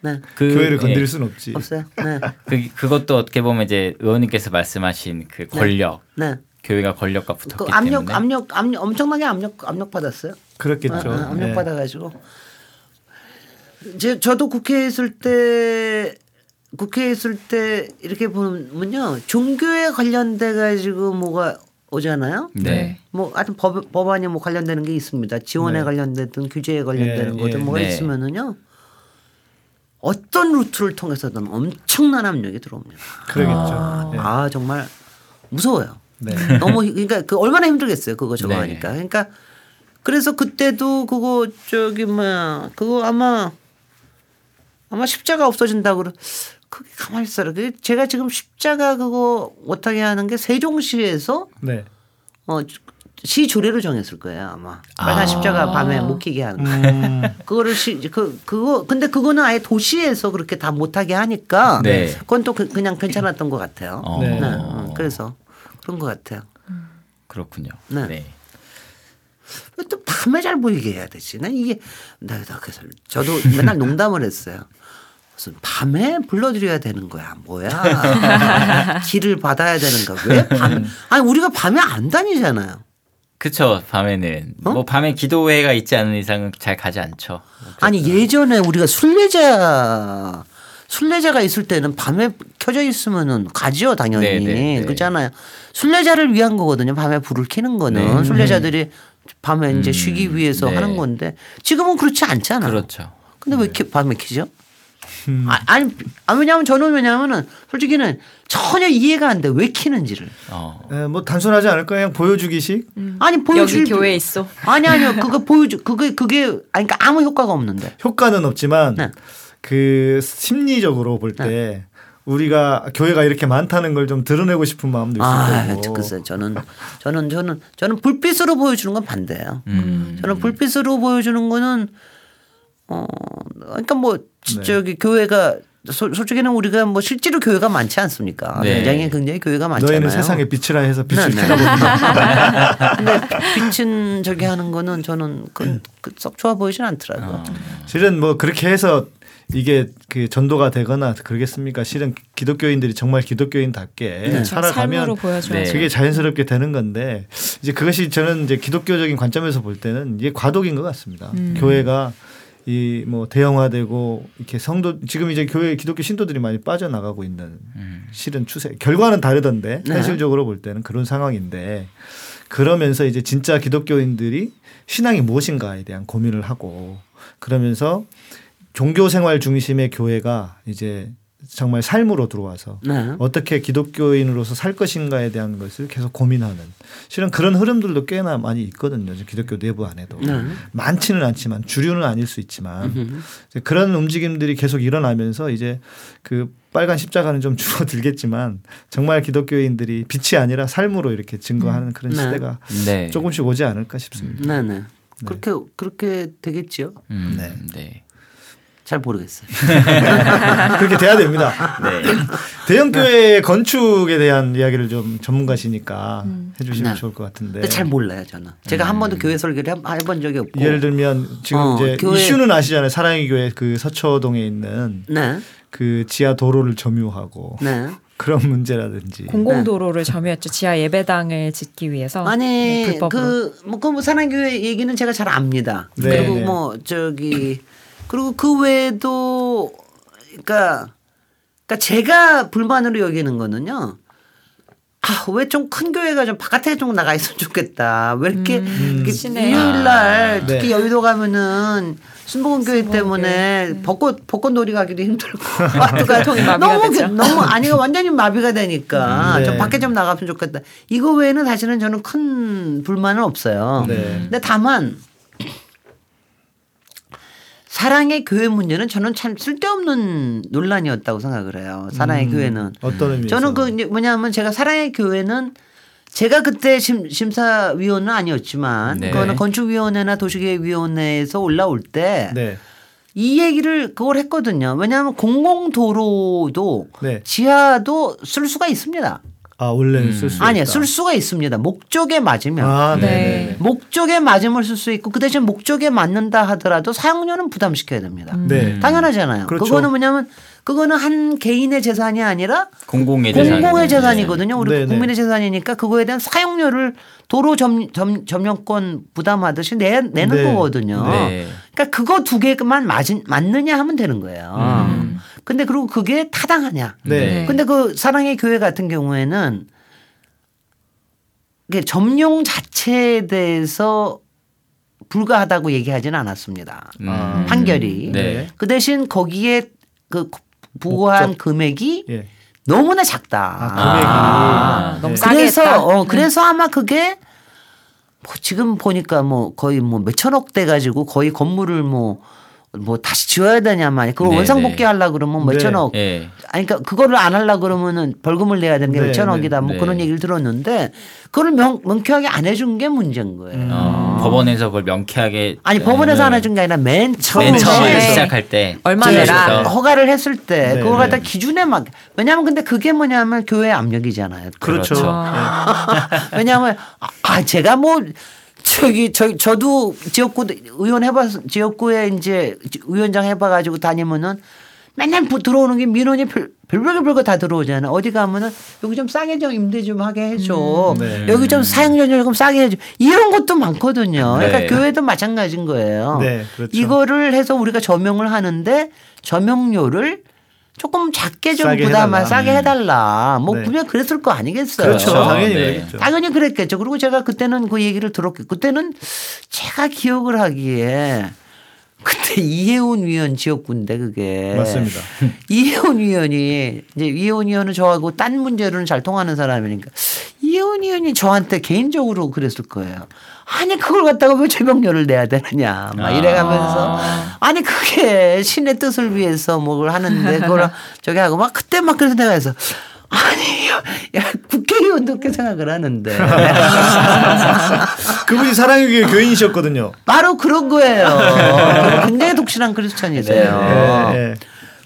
네. 그, 교회를 예, 건드릴 수는 없지. 없어요. 네, 그 그것도 어떻게 보면 이제 의원님께서 말씀하신 그 권력 네. 교회가 권력과 그 붙었기 압력, 때문에 압력, 압력, 엄청나게 압력, 압력 받았어요. 그렇겠죠. 아, 아, 압력 예. 받아가지고. 제 저도 국회에 있을 때 국회에 있을 때 이렇게 보면요 종교에 관련돼 가지고 뭐가 오잖아요. 네. 뭐 하여튼 법, 법안이 뭐 관련되는 게 있습니다. 지원에 네. 관련됐든 규제에 관련되는 예, 거든 예. 뭐가 네. 있으면은요 어떤 루트를 통해서든 엄청난 압력이 들어옵니다. 그러겠죠. 예. 아 정말 무서워요. 네. 너무 힘- 그러니까 그 얼마나 힘들겠어요 그거 저거 네. 하니까 그러니까 그래서 그때도 그거 저기 뭐야 그거 아마 아마 십자가 없어진다 그러 그게 가만히 있어라 그 제가 지금 십자가 그거 못하게 하는 게 세종시에서 네. 어 시 조례로 정했을 거예요 아마 빨간 아. 십자가 밤에 못 키게 하는 거 음, 그거를 시, 그 그거 근데 그거는 아예 도시에서 그렇게 다 못하게 하니까 네. 그건 또 그, 냥 괜찮았던 것 같아요. 어. 네. 네, 어, 그래서 그런 것 같아요. 그렇군요. 네. 네. 왜또 밤에 잘 보이게 해야 되지? 난 이게 내가 그래서 저도 맨날 농담을 했어요. 무슨 밤에 불러드려야 되는 거야 뭐야 길을 받아야 되는 거야 왜 밤? 아니 우리가 밤에 안 다니잖아요. 그쵸 밤에는 어? 뭐 밤에 기도회가 있지 않은 이상은 잘 가지 않죠. 아니 예전에 우리가 순례자 순례자가 있을 때는 밤에 켜져 있으면은 가지요 당연히 네, 네, 네. 그렇잖아요. 순례자를 위한 거거든요. 밤에 불을 켜는 거는 네. 순례자들이 밤에 이제 쉬기 위해서 네. 하는 건데 지금은 그렇지 않잖아. 그렇죠. 근데 왜 이렇게 밤에 키죠? 아, 아니, 아, 왜냐하면 저는 왜냐하면은 솔직히는 전혀 이해가 안 돼. 왜 키는지를. 어. 예, 뭐 단순하지 않을까 그냥 보여주기식. 아니 보여줄 여기 교회 있어. 아니 아니요 그거 보여주 그게 그게 아니 그러니까 아무 효과가 없는데. 효과는 없지만 네. 그 심리적으로 볼때 우리가 교회가 이렇게 많다는 걸 좀 드러내고 싶은 마음도 있을 아, 거고. 글쎄 저는 저는 저는 저는 불빛으로 보여주는 건 반대예요. 음. 저는 불빛으로 보여주는 거는 어 그러니까 뭐 지- 네. 저기 교회가 소- 솔직히는 우리가 뭐 실제로 교회가 많지 않습니까? 네. 굉장히 굉장히 교회가 많잖아요. 너희는 세상의 빛이라 해서 빛을 네, 네. 켜다 보면 근데 빛은 저기 하는 거는 저는 그, 그썩 좋아 보이진 않더라고요. 실은 뭐 그렇게 해서 이게 그 전도가 되거나 그러겠습니까? 실은 기독교인들이 정말 기독교인답게 그렇죠. 살아가면. 네. 그게 자연스럽게 되는 건데 이제 그것이 저는 이제 기독교적인 관점에서 볼 때는 이게 과도기인 것 같습니다. 음. 교회가 이 뭐 대형화되고 이렇게 성도 지금 이제 교회 기독교 신도들이 많이 빠져나가고 있는 음. 실은 추세 결과는 다르던데 네. 현실적으로 볼 때는 그런 상황인데 그러면서 이제 진짜 기독교인들이 신앙이 무엇인가에 대한 고민을 하고 그러면서 종교 생활 중심의 교회가 이제 정말 삶으로 들어와서 네. 어떻게 기독교인으로서 살 것인가에 대한 것을 계속 고민하는 실은 그런 흐름들도 꽤나 많이 있거든요. 기독교 내부 안에도 네. 많지는 않지만 주류는 아닐 수 있지만 이제 그런 움직임들이 계속 일어나면서 이제 그 빨간 십자가는 좀 줄어들겠지만 정말 기독교인들이 빛이 아니라 삶으로 이렇게 증거하는 그런 네. 시대가 네. 조금씩 오지 않을까 싶습니다. 네 네. 그렇게 그렇게 되겠지요. 음, 네. 네. 잘 모르겠어요. 그렇게 돼야 됩니다. 네. 대형 교회 건축에 대한 이야기를 좀 전문가시니까 해주시면 네. 좋을 것 같은데. 근데 잘 몰라요 저는. 제가 한 번도 교회 설교를 해- 해본 적이 없고. 예를 들면 지금 어, 이제 교회- 이슈는 아시잖아요. 사랑의 교회 그 서초동에 있는 네, 그 지하 도로를 점유하고 네. 그런 문제라든지. 공공도로를 점유했죠. 지하 예배당을 짓기 위해서. 아니 네, 불법으로. 그뭐 그 뭐 사랑교회 얘기는 제가 잘 압니다. 네, 그리고 네. 뭐 저기 그리고 그 외에도 그러니까 그러니까 제가 불만으로 여기는 거는요. 아, 왜 좀 큰 교회가 좀 바깥에 좀 나가 있으면 좋겠다. 왜 이렇게 이렇게 시내. 일요일 날 네. 특히 여의도 가면은 순복음 교회 때문에 벚꽃 벚꽃 놀이 가기도 힘들고 교통이 마비가 너무 되죠. 너무 아니가 완전히 마비가 되니까 네. 좀 밖에 좀 나갔으면 좋겠다. 이거 외에는 사실은 저는 큰 불만은 없어요. 네. 근데 다만 사랑의 교회 문제는 저는 참 쓸데없는 논란이었다고 생각을 해요. 사랑의 교회는 어떤 의미에서? 저는 그 뭐냐면 제가 사랑의 교회는 제가 그때 심, 심사위원은 아니었지만 네. 그거는 건축위원회나 도시계획위원회에서 올라올 때이 네. 얘기를 그걸 했거든요. 왜냐하면 공공도로도 네. 지하도 쓸 수가 있습니다. 아 원래는 음. 쓸수 아니야 쓸 수가 있습니다. 목적에 맞으면 아, 네. 네. 네. 목적에 맞음을 쓸 수 있고 그 대신 목적에 맞는다 하더라도 사용료는 부담시켜야 됩니다. 네. 당연하잖아요. 그렇죠. 그거는 뭐냐면 그거는 한 개인의 재산이 아니라 공공의 재산. 공공의 재산 이거든요. 우리 네네. 국민의 재산이니까 그거에 대한 사용료를 도로 점, 점, 점령권 부담하듯이 내, 내는 네. 거거든요. 네. 그러니까 그거 두 개만 맞은, 맞느냐 하면 되는 거예요. 음. 근데 그리고 그게 타당하냐. 네. 근데 그 사랑의 교회 같은 경우에는 이게 점용 자체에 대해서 불가하다고 얘기하지는 않았습니다. 음. 아. 판결이. 네. 그 대신 거기에 그 부과한 목적. 금액이 예. 너무나 작다. 아, 금액이. 아, 너무 네. 싸게 그래서 했다. 어 그래서 아마 그게 뭐 지금 보니까 뭐 거의 뭐 몇천억 돼 가지고 거의 건물을 뭐 뭐 다시 지어야 되냐만 그걸 네, 원상복귀 네. 하려 그러면 네. 몇천억 예. 아니 그러니까 그거를 안 하려 그러면은 벌금을 내야 되는 게 네, 몇 천억이다 뭐 네. 그런 얘기를 들었는데 그걸 명, 명쾌하게 안 해준 게 문제인 거예요. 어, 법원에서 그걸 명쾌하게 아니 법원에서 안 해준 게 아니라 맨 처음에 맨 처음에 네. 시작할 때 얼마 그 내라. 허가를 했을 때 네, 그거 갖다 네. 기준에 막 왜냐하면 근데 그게 뭐냐면 교회 압력이잖아요. 그렇죠. 그렇죠. 아. 왜냐하면 아 제가 뭐 저기 저 저도 지역구 의원 해봐 지역구에 이제 위원장 해봐가지고 다니면은 맨날 부- 들어오는 게 민원이 별, 별별 별거 다 들어오잖아. 어디 가면은 여기 좀 싸게 좀 임대 좀 하게 해줘. 네. 여기 좀 사용료를 좀 싸게 해줘. 이런 것도 많거든요. 그러니까 네. 교회도 마찬가지인 거예요. 네, 그렇죠. 이거를 해서 우리가 점용을 하는데 점용료를 조금 작게 좀 싸게 부담하 해달라. 싸게 해달라. 뭐 네. 분명 그랬을 거 아니겠어요. 그렇죠. 그렇죠. 당연히 네. 그러겠죠. 당연히 그랬겠죠. 그리고 제가 그때는 그 얘기를 들었고 그때는 제가 기억을 하기에 그때 이혜훈 위원 지역구인데 그게 맞습니다. 이혜훈 위원이 이제 이혜훈 위원은 저하고 딴 문제로는 잘 통하는 사람이니까 이혜훈 위원이 저한테 개인적으로 그랬을 거예요. 아니 그걸 갖다가 왜 죄명료를 내야 되느냐 막 이래가면서 아니 그게 신의 뜻을 위해서 뭘 하는데 그걸 저기 하고 막 그때 막 그래서 내가 해서 아니 야 국회의원도 그렇게 생각을 하는데 그분이 사랑의 교인이셨거든요. 바로 그런 거예요. 굉장히 독실한 크리스천이세요. 네, 네.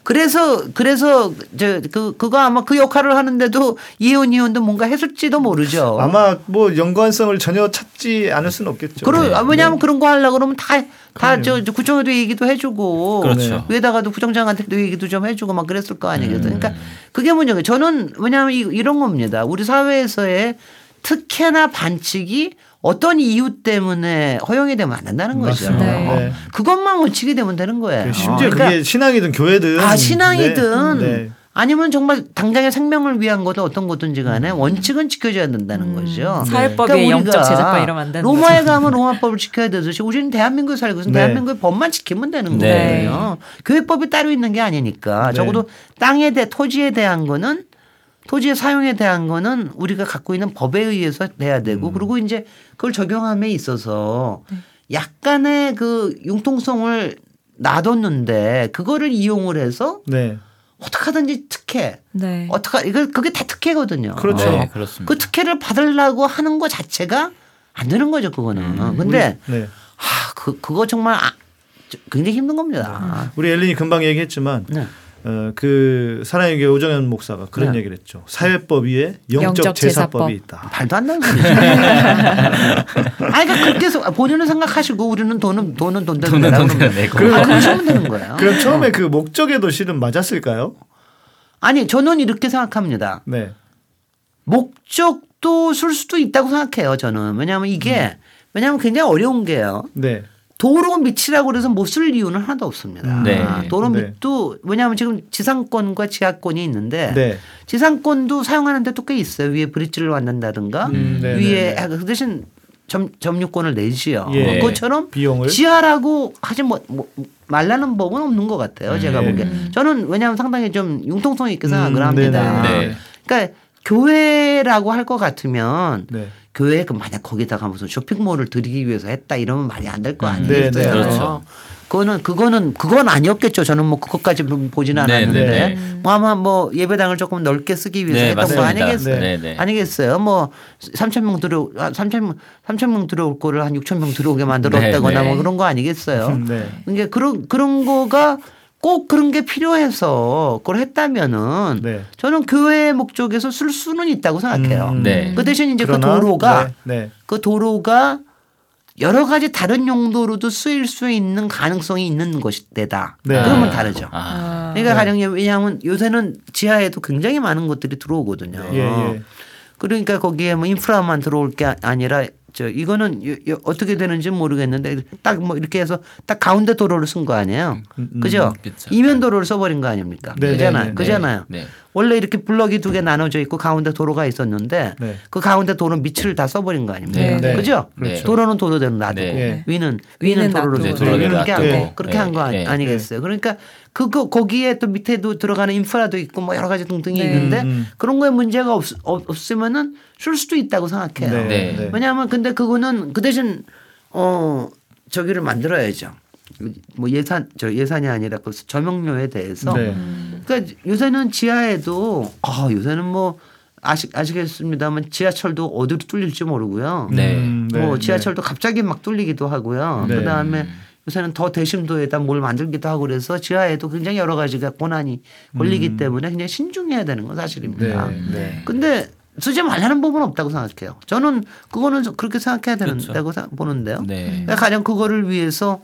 그래서 그래서 저 그 그거 아마 그 역할을 하는데도 이혜원 의원도 뭔가 했을지도 모르죠. 아마 뭐 연관성을 전혀 찾지 않을 수는 없겠죠. 그러 네. 아, 왜냐하면 그런 거 하려 고 그러면 다 다저 구청에도 얘기도 해주고 그렇죠. 위에다가도 구청장한테도 얘기도 좀 해주고 막 그랬을 거 아니겠어요. 그러니까 그게 문제예요. 저는 왜냐하면 이- 이런 겁니다. 우리 사회에서의 특혜나 반칙이 어떤 이유 때문에 허용이 되면 안 된다는 거죠. 맞습니다. 네. 네. 그것만 원칙이 되면 되는 거예요. 심지어 그러니까 그게 신앙이든 교회든 아 신앙이든 네. 네. 아니면 정말 당장의 생명을 위한 거든 어떤 거든지 간에 원칙은 지켜줘야 된다는 거죠. 사회법에 그러니까 영적 제재법 이러면 안 되는 로마에 거죠. 가면 로마법을 지켜야 되듯이 우리는 대한민국에 살고 있으면 네. 대한민국의 법만 지키면 되는 네. 거거든요. 교회법이 따로 있는 게 아니니까 네. 적어도 땅에 대 토지에 대한 거는 토지의 사용에 대한 거는 우리가 갖고 있는 법에 의해서 돼야 음. 되고 그리고 이제 그걸 적용함에 있어서 약간의 그 융통성을 놔뒀는데 그거를 이용을 해서 네. 어떻게든지 특혜 네. 어떻게 이거 그게 다 특혜거든요. 그렇죠. 네, 그렇습니다. 그 특혜를 받으려고 하는 것 자체가 안 되는 거죠 그거는. 근데 네. 아, 그 그거 정말 아, 저- 굉장히 힘든 겁니다. 우리 엘린이 금방 얘기했지만 네. 어, 그 사랑의 교회 오정현 목사가 그런 네. 얘기를 했죠. 사회법 위에 영적, 영적 제사법이 제사법. 있다. 말도 안 되는 소리죠. 아, 그러니까 그렇게 해서 본인은 생각하시고 우리는 돈은 돈은 돈대로 돈은 돈대로 그러면 내고. 아, 그렇게 하면 되는 거예요. 그럼 처음에 그 목적에도 실은 맞았을까요? 아니 저는 이렇게 생각합니다. 네. 목적도 쓸 수도 있다고 생각해요. 저는 왜냐하면 이게 왜냐하면 굉장히 어려운 게요. 네. 도로 밑이라고 그래서 못 쓸 이유는 하나도 없습니다. 네. 도로 네. 밑도 왜냐하면 지금 지상권과 지하권이 있는데 네. 지상권도 사용하는 데도 꽤 있어요. 위에 브릿지를 만든다든가 음, 네, 위에 네, 그 대신 점, 점유권을 내지요. 예. 그것처럼 비용을 지하라고 하지 뭐, 뭐 말라는 법은 없는 것 같아요. 제가 네. 보기에 저는 왜냐하면 상당히 좀 융통성 있게 생각을 음, 합니다. 네. 그러니까 교회라고 할 것 같으면 네. 교회 그 만약 거기다가 무슨 쇼핑몰을 들이기 위해서 했다 이러면 말이 안 될거 네, 아니겠어요. 네. 그렇죠. 그거는 그거는 그건 아니었겠죠. 저는 뭐 그것까지 보지는 네, 않았는데 네. 뭐 아마 뭐 예배당을 조금 넓게 쓰기 위해서 네, 했던 거 맞습니다. 아니겠어요? 네, 네. 아니겠어요. 뭐 3천 명 들어 3천 명 3천 명 들어올 거를 한 6천 명 들어오게 만들었다거나 네, 네. 뭐 그런 거 아니겠어요. 음, 네. 이게 그런 그런 거가 꼭 그런 게 필요해서 그걸 했다면은 네. 저는 교회의 목적에서 쓸 수는 있다고 생각해요. 음, 네. 그 대신 이제 그 도로가 네. 네. 그 도로가 여러 가지 다른 용도로도 쓰일 수 있는 가능성이 있는 것이다. 네. 그러면 다르죠. 아. 그러니까 가령 왜냐하면 요새는 지하에도 굉장히 많은 것들이 들어오거든요. 예, 예. 그러니까 거기에 뭐 인프라만 들어올 게 아니라 저 이거는 요- 요- 어떻게 되는지 모르겠는데 딱 뭐 이렇게 해서 딱 가운데 도로를 쓴 거 아니에요. 음, 음, 그죠? 그쵸. 이면 도로를 써버린 거 아닙니까? 네, 그잖아요. 네, 네, 그잖아요. 네. 원래 이렇게 블럭이 두 개 나눠져 있고 가운데 도로가 있었는데 네. 그 가운데 도로 밑을 다 써버린 거 아닙니까? 네, 네. 그죠? 그렇죠. 도로는 도로대로 놔두고 네. 위는 위는 위는 도로를 놔두고. 네, 네, 놔두고. 하고 그렇게 한거 네. 아니겠어요? 그러니까 그거 거기에 또 밑에도 들어가는 인프라도 있고 뭐 여러 가지 등등이 네. 있는데 음, 음. 그런 거에 문제가 없, 없, 없으면은 쓸 수도 있다고 생각해요. 네. 네. 왜냐하면 근데 그거는 그 대신 어 저기를 만들어야죠. 뭐 예산 저 예산이 아니라 그 저명료에 대해서 네. 그러니까 요새는 지하에도 아 요새는 뭐 아시, 아시겠습니다만 지하철도 어디로 뚫릴지 모르고요. 네. 음, 네, 뭐 네. 지하철도 갑자기 막 뚫리기도 하고요. 네. 그다음에 요새는 더 대심도에다 뭘 만들기도 하고 그래서 지하에도 굉장히 여러 가지가 고난이 걸리기 때문에 굉장히 신중해야 되는 건 사실입니다. 네. 네. 근데 쓰지 말라는 법은 없다고 생각해요. 저는 그거는 좀 그렇게 생각해야 그렇죠. 된다고 생각- 보는데요. 네. 그러니까 가령 그거를 위해서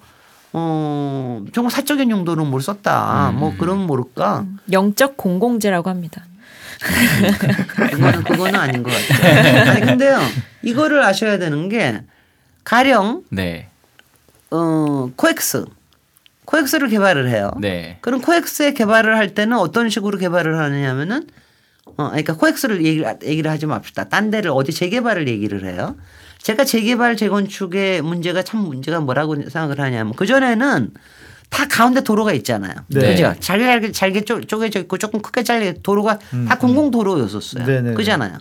어 정말 사적인 용도로 뭘 썼다. 음. 뭐 그런 모를까. 영적 공공재라고 합니다. 그거는 그거는 아닌 것 같아요. 아니 근데요. 이거를 아셔야 되는 게 가령 네. 어 코엑스 코엑스를 개발을 해요. 네. 그럼 코엑스의 개발을 할 때는 어떤 식으로 개발을 하느냐면은 어 그러니까 코엑스를 얘기를, 얘기를 하지 맙시다. 딴 데를 어디 재개발을 얘기를 해요. 제가 재개발 재건축의 문제가 참 문제가 뭐라고 생각을 하냐면 그 전에는 다 가운데 도로가 있잖아요. 네. 그죠? 잘게 잘게 잘게 쪼- 쪼개져 있고 조금 크게 잘게 도로가 다 공공 도로였었어요. 음, 네, 네. 그잖아요.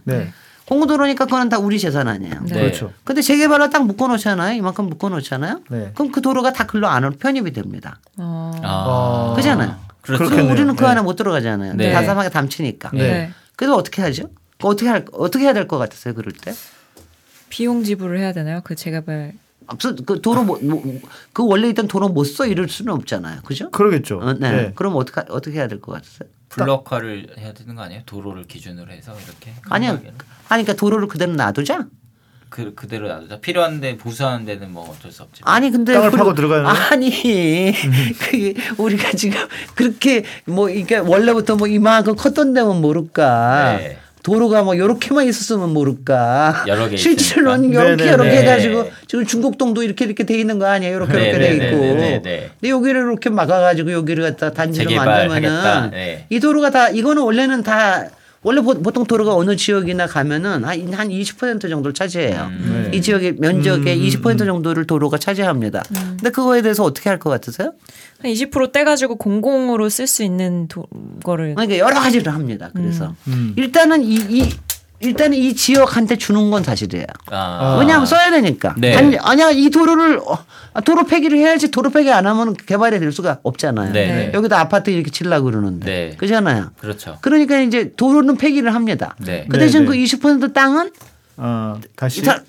네. 공공 도로니까 그건 다 우리 재산 아니에요. 네. 그렇죠. 근데 재개발로 딱 묶어 놓잖아요. 이만큼 묶어 놓잖아요. 네. 그럼 그 도로가 다 글로 안으로 편입이 됩니다. 어. 아. 그잖아요. 그렇죠. 그럼. 우리는 그 네. 안에 못 들어가잖아요. 네. 다사하게 담치니까. 네. 그래서 어떻게 하죠? 그 어떻게 할 어떻게 해야 될 것 같으세요? 그럴 때? 비용 지불을 해야 되나요? 그 재개발 없어 그 도로 뭐, 뭐, 그 원래 있던 도로 못 써 이럴 수는 없잖아요. 그죠? 그러겠죠. 어, 네. 네. 그럼 어떻게 어떻게 해야 될 것 같으세요? 블럭화를 해야 되는 거 아니에요? 도로를 기준으로 해서 이렇게. 아니요. 아니 그러니까 도로를 그대로 놔두자. 그 그대로 놔두자. 필요한데 보수하는 데는 뭐 어쩔 수 없지. 아니 근데 땅을 파고 들어가는? 아니 그게 우리가 지금 그렇게 뭐 이게 원래부터 뭐 이만큼 컸던 데면 모를까 네. 도로가 뭐 요렇게만 있었으면 모를까 여러 개 실제로는 있으니까. 요렇게 네네네. 요렇게 해가지고 지금 중국동도 이렇게 이렇게 돼 있는 거 아니에요 요렇게 네, 이렇게 네, 돼 네, 있고 네, 네, 네. 근데 여기를 이렇게 막아가지고 여기를 갖다 단지를 재개발하겠다. 만들면은 네. 이 도로가 다 이거는 원래는 다 원래 보- 보통 도로가 어느 지역이나 가면은 한, 한 20% 정도를 차지해요. 음. 네. 이 지역의 면적의 음, 20% 정도를 도로가 차지합니다. 근데 그거에 대해서 어떻게 할 것 같으세요? 한 20% 떼가지고 공공으로 쓸 수 있는 도, 거를 그러니까 여러 가지를 합니다. 그래서 음. 일단은 이, 이 일단은 이 지역한테 주는 건 사실이에요. 아. 왜냐하면 써야 되니까. 네. 아니, 아니야 이 도로를 어, 아, 도로 폐기를 해야지 도로 폐기 안 하면 개발이 될 수가 없잖아요. 네, 네. 여기다 아파트 이렇게 치려고 그러는데. 네. 그잖아요. 그렇죠. 그러니까 이제 도로는 폐기를 합니다. 네. 그 대신 네, 그 네. 20% 땅은 어, 다시 다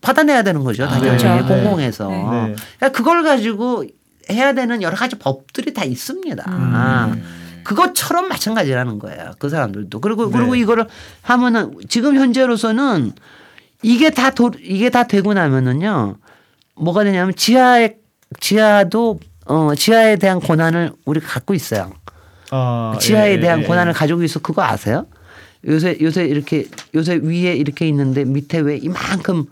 받아내야 되는 거죠. 당연히 그렇죠. 네. 공공에서. 네. 네. 그러니까 그걸 가지고 해야 되는 여러 가지 법들이 다 있습니다. 아, 그것처럼 마찬가지라는 거예요. 그 사람들도. 그리고 그리고 네. 이거를 하면은 지금 현재로서는 이게 다 도, 이게 다 되고 나면은요. 뭐가 되냐면 지하에 지하도 어 지하에 대한 권한을 우리가 갖고 있어요. 아, 지하에 예, 예, 대한 예. 권한을 가지고 있어 그거 아세요? 요새 요새 이렇게 요새 위에 이렇게 있는데 밑에 왜 이만큼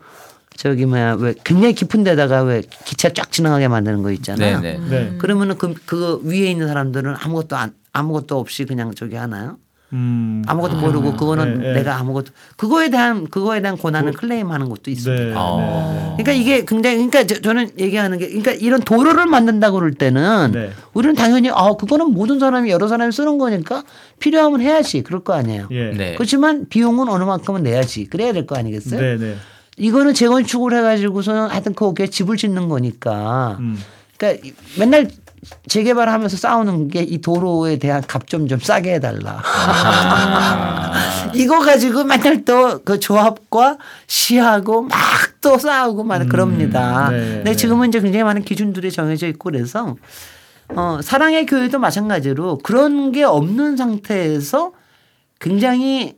저기 뭐야 왜 굉장히 깊은 데다가 왜 기차 쫙 지나가게 만드는 거 있잖아요. 네, 네. 네. 그러면은 그, 그 위에 있는 사람들은 아무것도 안, 아무것도 없이 그냥 저기 하나요? 음. 아무것도 모르고 그거는 네, 네. 내가 아무것도 그거에 대한 그거에 대한 고난을 클레임하는 것도 있습니다. 네. 어. 그러니까 이게 굉장히 그러니까 저, 저는 얘기하는 게 그러니까 이런 도로를 만든다고 그럴 때는 네. 우리는 당연히 아 그거는 모든 사람이 여러 사람이 쓰는 거니까 필요하면 해야지 그럴 거 아니에요. 예. 네. 그렇지만 비용은 어느 만큼은 내야지 그래야 될 거 아니겠어요? 네, 네. 이거는 재건축을 해가지고서는 하여튼 거기에 집을 짓는 거니까 음. 그러니까 이- 맨날 재개발하면서 싸우는 게 이 도로에 대한 값 좀 좀 싸게 해달라. 이거 가지고 맨날 또 그 조합과 시하고 막 또 싸우고 막 그럽니다. 네, 근데 네. 지금은 이제 굉장히 많은 기준들이 정해져 있고 그래서 어, 사랑의 교회도 마찬가지로 그런 게 없는 상태에서 굉장히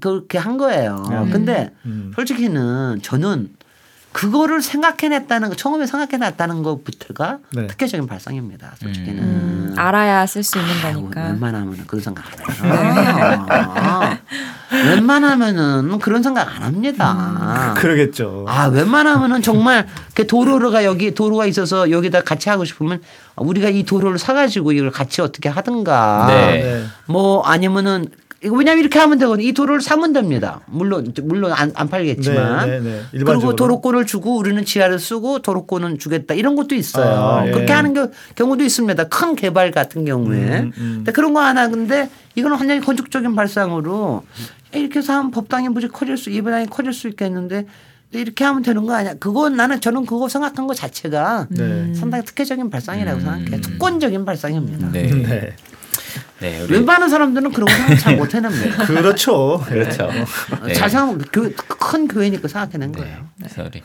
그렇게 한 거예요. 근데 음. 솔직히는 저는 그거를 생각해냈다는 거 처음에 생각해놨다는 것부터가 네. 특혜적인 발상입니다. 솔직히는 음, 알아야 쓸 수 있는 아이고, 거니까. 웬만하면 그런 생각 안 해요. 웬만하면은 그런 생각 안 합니다. 그러겠죠. 아, 웬만하면은 정말 그 도로가 여기 도로가 있어서 여기다 같이 하고 싶으면 우리가 이 도로를 사가지고 이걸 같이 어떻게 하든가. 네. 네. 뭐 아니면은 이거 왜냐면 이렇게 하면 되거든요. 이 도로를 사면 됩니다. 물론 물론 안, 안 팔겠지만. 네, 네, 네. 그리고 일반적으로. 도로권을 주고 우리는 지하를 쓰고 도로권은 주겠다 이런 것도 있어요. 아, 예. 그렇게 하는 겨- 경우도 있습니다. 큰 개발 같은 경우에. 음, 음. 근데 그런 거 하나 근데 이거는 완전히 건축적인 발상으로 이렇게 해서 하면 법당이 무지 커질 수 예배당이 커질 수 있겠는데 이렇게 하면 되는 거 아니야. 그건 나는 저는 그거 생각한 것 자체가 네. 상당히 특혜적인 발상이라고 생각해 요. 특권적인 발상입니다. 네. 네. 네. 우리 웬만한 사람들은 그런 거 잘 못 해냅니다. 그렇죠. 그렇죠. 네. 잘 생각, 교, 큰 교회니까 생각해낸 네. 거예요. 그래서 우리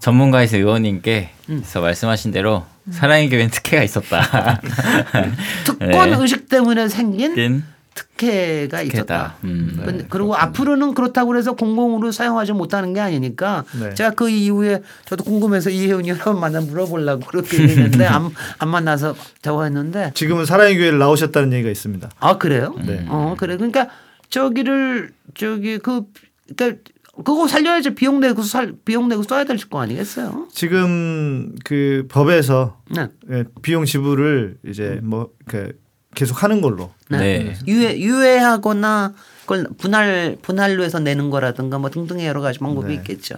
전문가에서 의원님께 그래서 말씀하신 대로 사랑의 교회는 특혜가 있었다. 특권 네. 의식 때문에 생긴 긴 특혜가 있었다. 음. 근데 그리고 앞으로는 그렇다고 해서 공공으로 사용하지 못하는 게 아니니까 네. 제가 그 이후에 저도 궁금해서 이혜훈이 여러 번 만나 물어보려고 그렇게 얘기했는데 안, 안 만나서 저거 했는데 지금은 사랑의 교회를 나오셨다는 얘기가 있습니다. 아 그래요? 네. 어 그래 그러니까 저기를 저기 그 그러니까 그거 살려야지 비용 내고 살 비용 내고 써야 될 거 아니겠어요? 지금 그 법에서 네. 예, 비용 지불을 이제 뭐 그 계속 하는 걸로. 네. 유예 유예하거나 그걸 분할 분할로 해서 내는 거라든가 뭐 등등의 여러 가지 방법이 네. 있겠죠.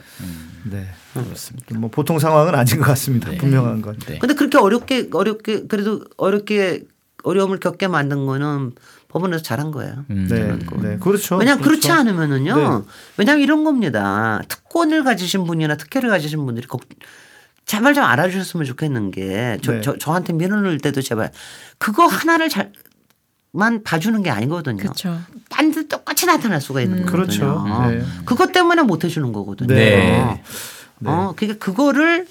네. 그렇습니다. 뭐 보통 상황은 아닌 것 같습니다. 분명한 건. 네. 근데 그렇게 어렵게 어렵게 그래도 어렵게 어려움을 겪게 만든 거는 법원에서 잘한 거예요. 음. 네. 네. 그렇죠. 왜냐하면 그렇지 그렇죠. 않으면은요. 네. 왜냐하면 이런 겁니다. 특권을 가지신 분이나 특혜를 가지신 분들이 걱- 제발 좀 알아주셨으면 좋겠는 게 저, 네. 저, 저한테 민원을 때도 제발 그거 하나를 잘 만 봐주는 게 아니거든요. 그렇죠. 딴데 똑같이 나타날 수가 있는 거거든요. 그렇죠. 네. 그것 때문에 못 해주는 거거든요. 네. 어, 그러니까 그거를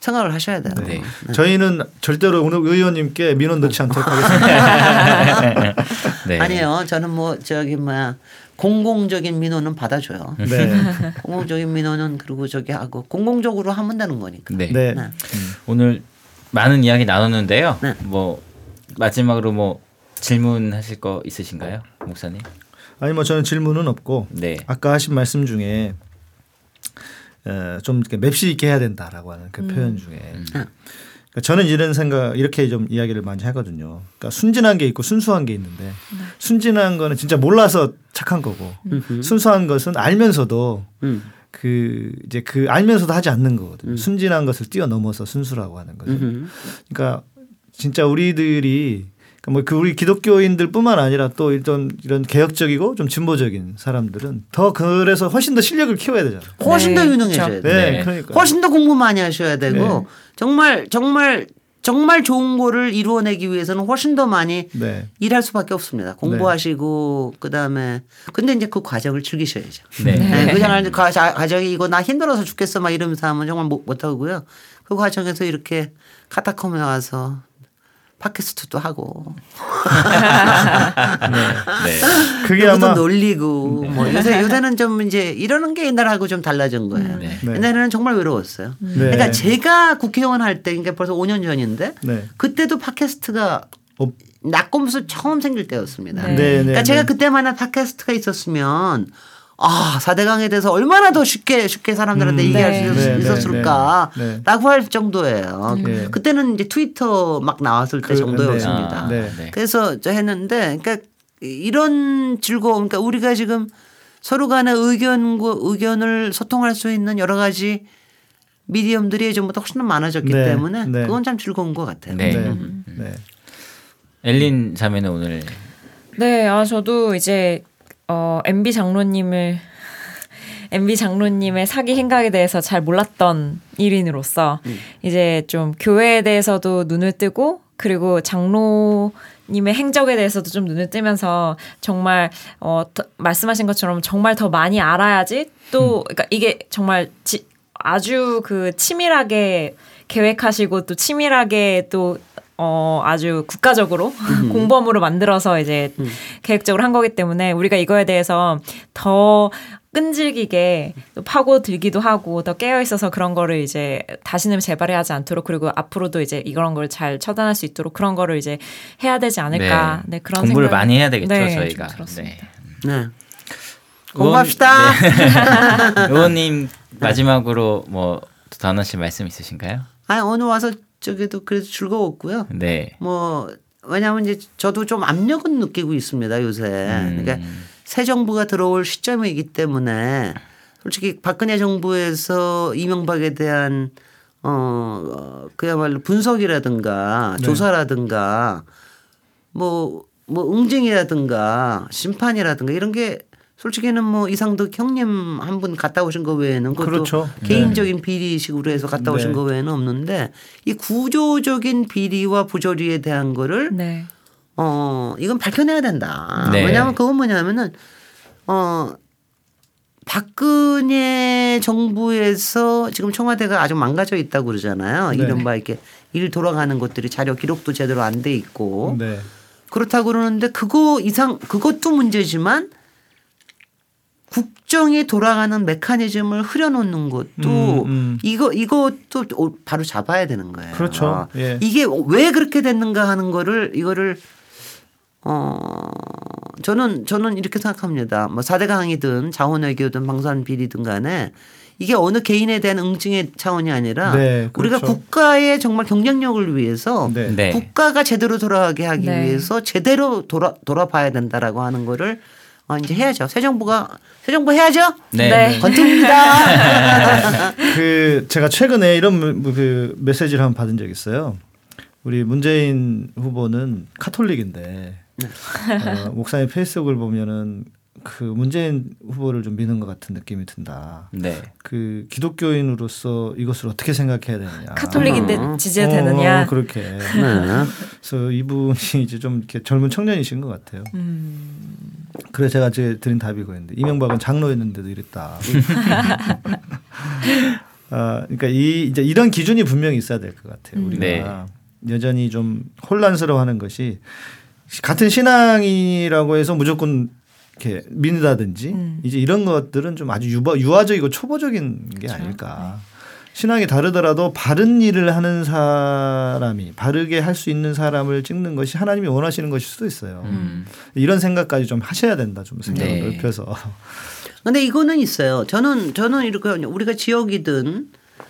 생각을 하셔야 돼요. 네. 저희는 절대로 오늘 의원님께 민원 넣지 않도록 하겠습니다. 네. 아니에요. 저는 뭐 저기 뭐야 공공적인 민원은 받아줘요. 네. 공공적인 민원은 그리고 저기 하고 공공적으로 하면 되는 거니까. 네. 네. 네. 오늘 많은 이야기 나눴는데요. 네. 뭐 마지막으로 뭐 질문하실 거 있으신가요, 목사님? 아니 뭐 저는 질문은 없고 네. 아까 하신 말씀 중에 어, 좀 이렇게 맵시 있게 해야 된다라고 하는 그 표현 중에 그러니까 저는 이런 생각 이렇게 좀 이야기를 많이 하거든요. 그러니까 순진한 게 있고 순수한 게 있는데 순진한 거는 진짜 몰라서 착한 거고 순수한 것은 알면서도 음. 그 이제 그 알면서도 하지 않는 거거든요. 순진한 것을 뛰어넘어서 순수라고 하는 거죠. 음. 그러니까 진짜 우리들이 뭐 그 우리 기독교인들뿐만 아니라 또 이런 이런 개혁적이고 좀 진보적인 사람들은 더 그래서 훨씬 더 실력을 키워야 되잖아요. 훨씬 더 네, 유능해져야. 돼요. 네, 네. 그러니까. 훨씬 더 공부 많이 하셔야 되고 네. 정말 정말 정말 좋은 거를 이루어내기 위해서는 훨씬 더 많이 네. 일할 수밖에 없습니다. 공부하시고 그다음에 근데 이제 그 과정을 즐기셔야죠. 네. 네. 그냥 과- 자- 과정이 이거 나 힘들어서 죽겠어 막 이러면서 하면 정말 못, 못 하고요. 그 과정에서 이렇게 카타콤에 와서 팟캐스트도 하고 네. 그게 누구도 아마 놀리고 뭐 요새 요새는 좀 이제 이러는 게 옛날하고 좀 달라진 거예요. 네. 네. 옛날에는 정말 외로웠어요. 네. 그러니까 제가 국회의원 할 때 그러니까 벌써 5년 전인데 네. 그때도 팟캐스트가 어, 낙검수 처음 생길 때였습니다. 네. 네, 네, 그러니까 네. 제가 그때만 한 팟캐스트가 있었으면 아 사대강에 대해서 얼마나 더 쉽게 쉽게 사람들한테 음, 얘기할 네. 수 네, 네, 있었을까라고 네, 할 정도예요. 네. 그때는 이제 트위터 막 나왔을 때 그, 정도였습니다. 네. 아, 네. 그래서 저 했는데 그러니까 이런 즐거움 그러니까 우리가 지금 서로 간의 의견과 의견을 소통할 수 있는 여러 가지 미디엄들이 예전보다 훨씬 더 많아졌기 네, 때문에 네. 그건 참 즐거운 것 같아요. 네. 네. 음. 네. 엘린 자매는 오늘 네, 아 저도 이제 어 MB 장로님을 MB 장로님의 사기 행각에 대해서 잘 몰랐던 일인으로서 이제 좀 교회에 대해서도 눈을 뜨고 그리고 장로님의 행적에 대해서도 좀 눈을 뜨면서 정말 어 더- 말씀하신 것처럼 정말 더 많이 알아야지 또 그러니까 이게 정말 지, 아주 그 치밀하게 계획하시고 또 치밀하게 또 어, 아주 국가적으로 공범으로 만들어서 이제 계획적으로 한 거기 때문에 우리가 이거에 대해서 더 끈질기게 또 파고들기도 하고 더 깨어 있어서 그런 거를 이제 다시는 재발해하지 않도록 그리고 앞으로도 이제 이런 걸 잘 처단할 수 있도록 그런 거를 이제 해야 되지 않을까 네, 그런 공부를 많이 해야 되겠죠 네, 저희가. 좀 들었습니다. 네. 공부합시다. 네. 의원 님 마지막으로 뭐 단원 씨 말씀 있으신가요? 아니 오늘 와서 저기도 그래도 즐거웠고요. 네. 뭐 왜냐하면 이제 저도 좀 압력은 느끼고 있습니다 요새. 음. 그러니까 새 정부가 들어올 시점이기 때문에 솔직히 박근혜 정부에서 이명박에 대한 어 어, 그야말로 분석이라든가 네. 조사라든가 뭐뭐 응징이라든가 심판이라든가 이런 게 솔직히는 뭐 이상득 형님 한 분 갔다 오신 거 외에는 그것도 그렇죠. 개인적인 비리식으로 해서 갔다 오신 네. 거 외에는 없는데 이 구조적인 비리와 부조리에 대한 거를 네. 어 이건 밝혀내야 된다. 네. 왜냐하면 그건 뭐냐면은 어 박근혜 정부에서 지금 청와대가 아주 망가져 있다고 그러잖아요. 네. 이른바 이렇게 일 돌아가는 것들이 자료 기록도 제대로 안 돼 있고 네. 그렇다고 그러는데 그거 이상 그것도 문제지만 국정이 돌아가는 메커니즘을 흐려놓는 것도 음, 음. 이거 이것도 오- 바로 잡아야 되는 거예요. 그렇죠. 예. 이게 왜 그렇게 됐는가 하는 거를 이거를 어 저는 저는 이렇게 생각합니다. 뭐 4대 강이든 자원외교든 방산 비리든 간에 이게 어느 개인에 대한 응징의 차원이 아니라 네, 우리가 그렇죠. 국가의 정말 경쟁력을 위해서 네. 네. 국가가 제대로 돌아가게 하기 네. 위해서 제대로 돌아 돌아봐야 된다라고 하는 거를 어, 이제 해야죠. 새 정부가 새 정부 해야죠. 네. 네. 권투입니다. 그 제가 최근에 이런 무- 그 메시지를 한 번 받은 적이 있어요. 우리 문재인 후보는 카톨릭인데 어, 목사님 페이스북을 보면은 그 문재인 후보를 좀 미는 것 같은 느낌이 든다. 네. 그 기독교인으로서 이것을 어떻게 생각해야 되느냐. 카톨릭인데 음. 지지해도 어, 되느냐? 그렇게. 네. 그래서 이분이 이제 좀 이렇게 젊은 청년이신 것 같아요. 그래서 제가 제 드린 답이 그였는데 이명박은 장로였는데도 이랬다. 아, 그러니까 이 이제 이런 기준이 분명히 있어야 될 것 같아요. 우리가 네. 여전히 좀 혼란스러워하는 것이 같은 신앙이라고 해서 무조건 이렇게 믿는다든지 음. 이제 이런 것들은 좀 아주 유바, 유아적이고 초보적인 게 아닐까. 신앙이 다르더라도 바른 일을 하는 사람이 바르게 할 수 있는 사람을 찍는 것이 하나님이 원하시는 것일 수도 있어요. 음. 이런 생각까지 좀 하셔야 된다. 좀 생각을 네. 넓혀서. 근데 이거는 있어요. 저는 저는 이렇게 우리가 지역이든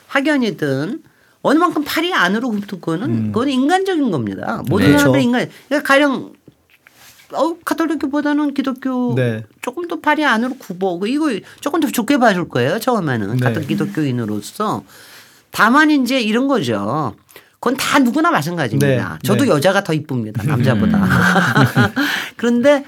학연이든 어느 만큼 팔이 안으로 굽는 거는 그건 인간적인 겁니다. 모든 네. 사람들이 그렇죠. 인간. 그러니까 가령 어 카톨릭보다는 기독교 네. 조금 더 팔이 안으로 굽어. 이거 조금 더 좋게 봐줄 거예요. 처음에는 네. 같은 기독교인으로서. 다만 이제 이런 거죠. 그건 다 누구나 마찬가지입니다. 네. 저도 네. 여자가 더 이쁩니다. 남자보다. 그런데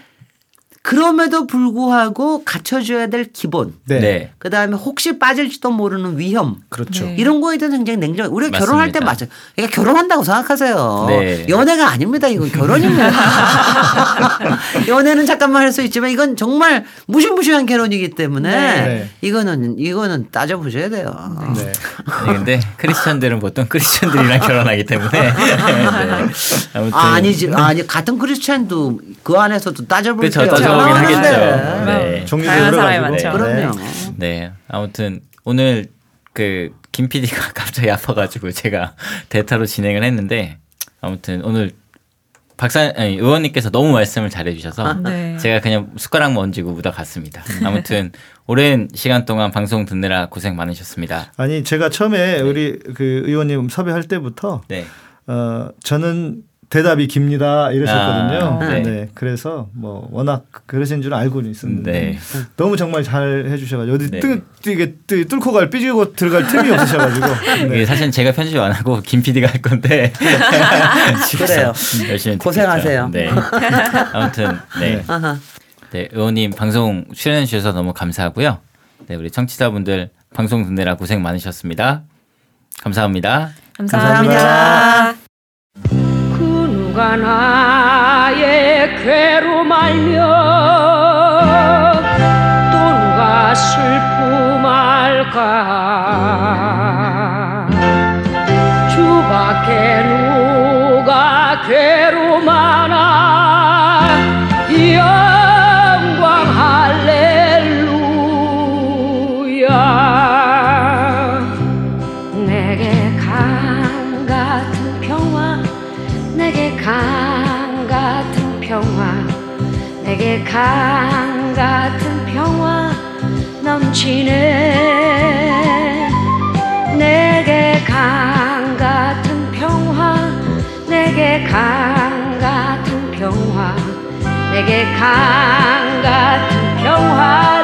그럼에도 불구하고 갖춰줘야 될 기본. 네. 네. 그 다음에 혹시 빠질지도 모르는 위험. 그렇죠. 네. 이런 거에 대해서 굉장히 냉정. 우리가 맞습니다. 결혼할 때 맞아요. 그러니까 결혼한다고 생각하세요. 네. 연애가 아닙니다. 이건 결혼입니다. 연애는 잠깐만 할 수 있지만 이건 정말 무시무시한 결혼이기 때문에 네. 이거는 이거는 따져 보셔야 돼요. 네. 아니 근데 크리스천들은 보통 크리스천들이랑 결혼하기 때문에 네. 아무튼 아, 아니지 아니 같은 크리스찬도 그 안에서도 따져볼 그렇죠. 없는데. 하겠죠. 네. 종류도 다양한 여러 사람이 가지고. 많죠. 그럼요. 네. 아무튼 오늘 그 김 PD가 갑자기 아파가지고 제가 대타로 진행을 했는데 아무튼 오늘 박사 아니, 의원님께서 너무 말씀을 잘해주셔서 네. 제가 그냥 숟가락 얹고 묻어갔습니다. 아무튼 오랜 시간 동안 방송 듣느라 고생 많으셨습니다. 아니 제가 처음에 우리 그 의원님 섭외할 때부터 네. 어 저는 대답이 깁니다 이러셨거든요. 아, 네. 네. 그래서 뭐 워낙 그러신 줄 알고는 있었는데 네. 너무 정말 잘 해주셔가지고 어디 네. 뜨, 이게 뜨- 뚫고 갈 삐지고 들어갈 틈이 없으셔가지고 네. 사실 제가 편집 안 하고 김 PD가 할 건데 그래요. 열심히 고생하세요. 네. 아무튼 네. 아하. 네, 의원님 방송 출연해 주셔서 너무 감사하고요. 네, 우리 청취자분들 방송 듣느라 고생 많으셨습니다. 감사합니다. 감사합니다. 그 누가 나의 괴로 말며 또 누가 슬픔 알까 강 같은 평화 넘치네. 내게 강 같은 평화 내게 강 같은 평화 내게 강 같은 평화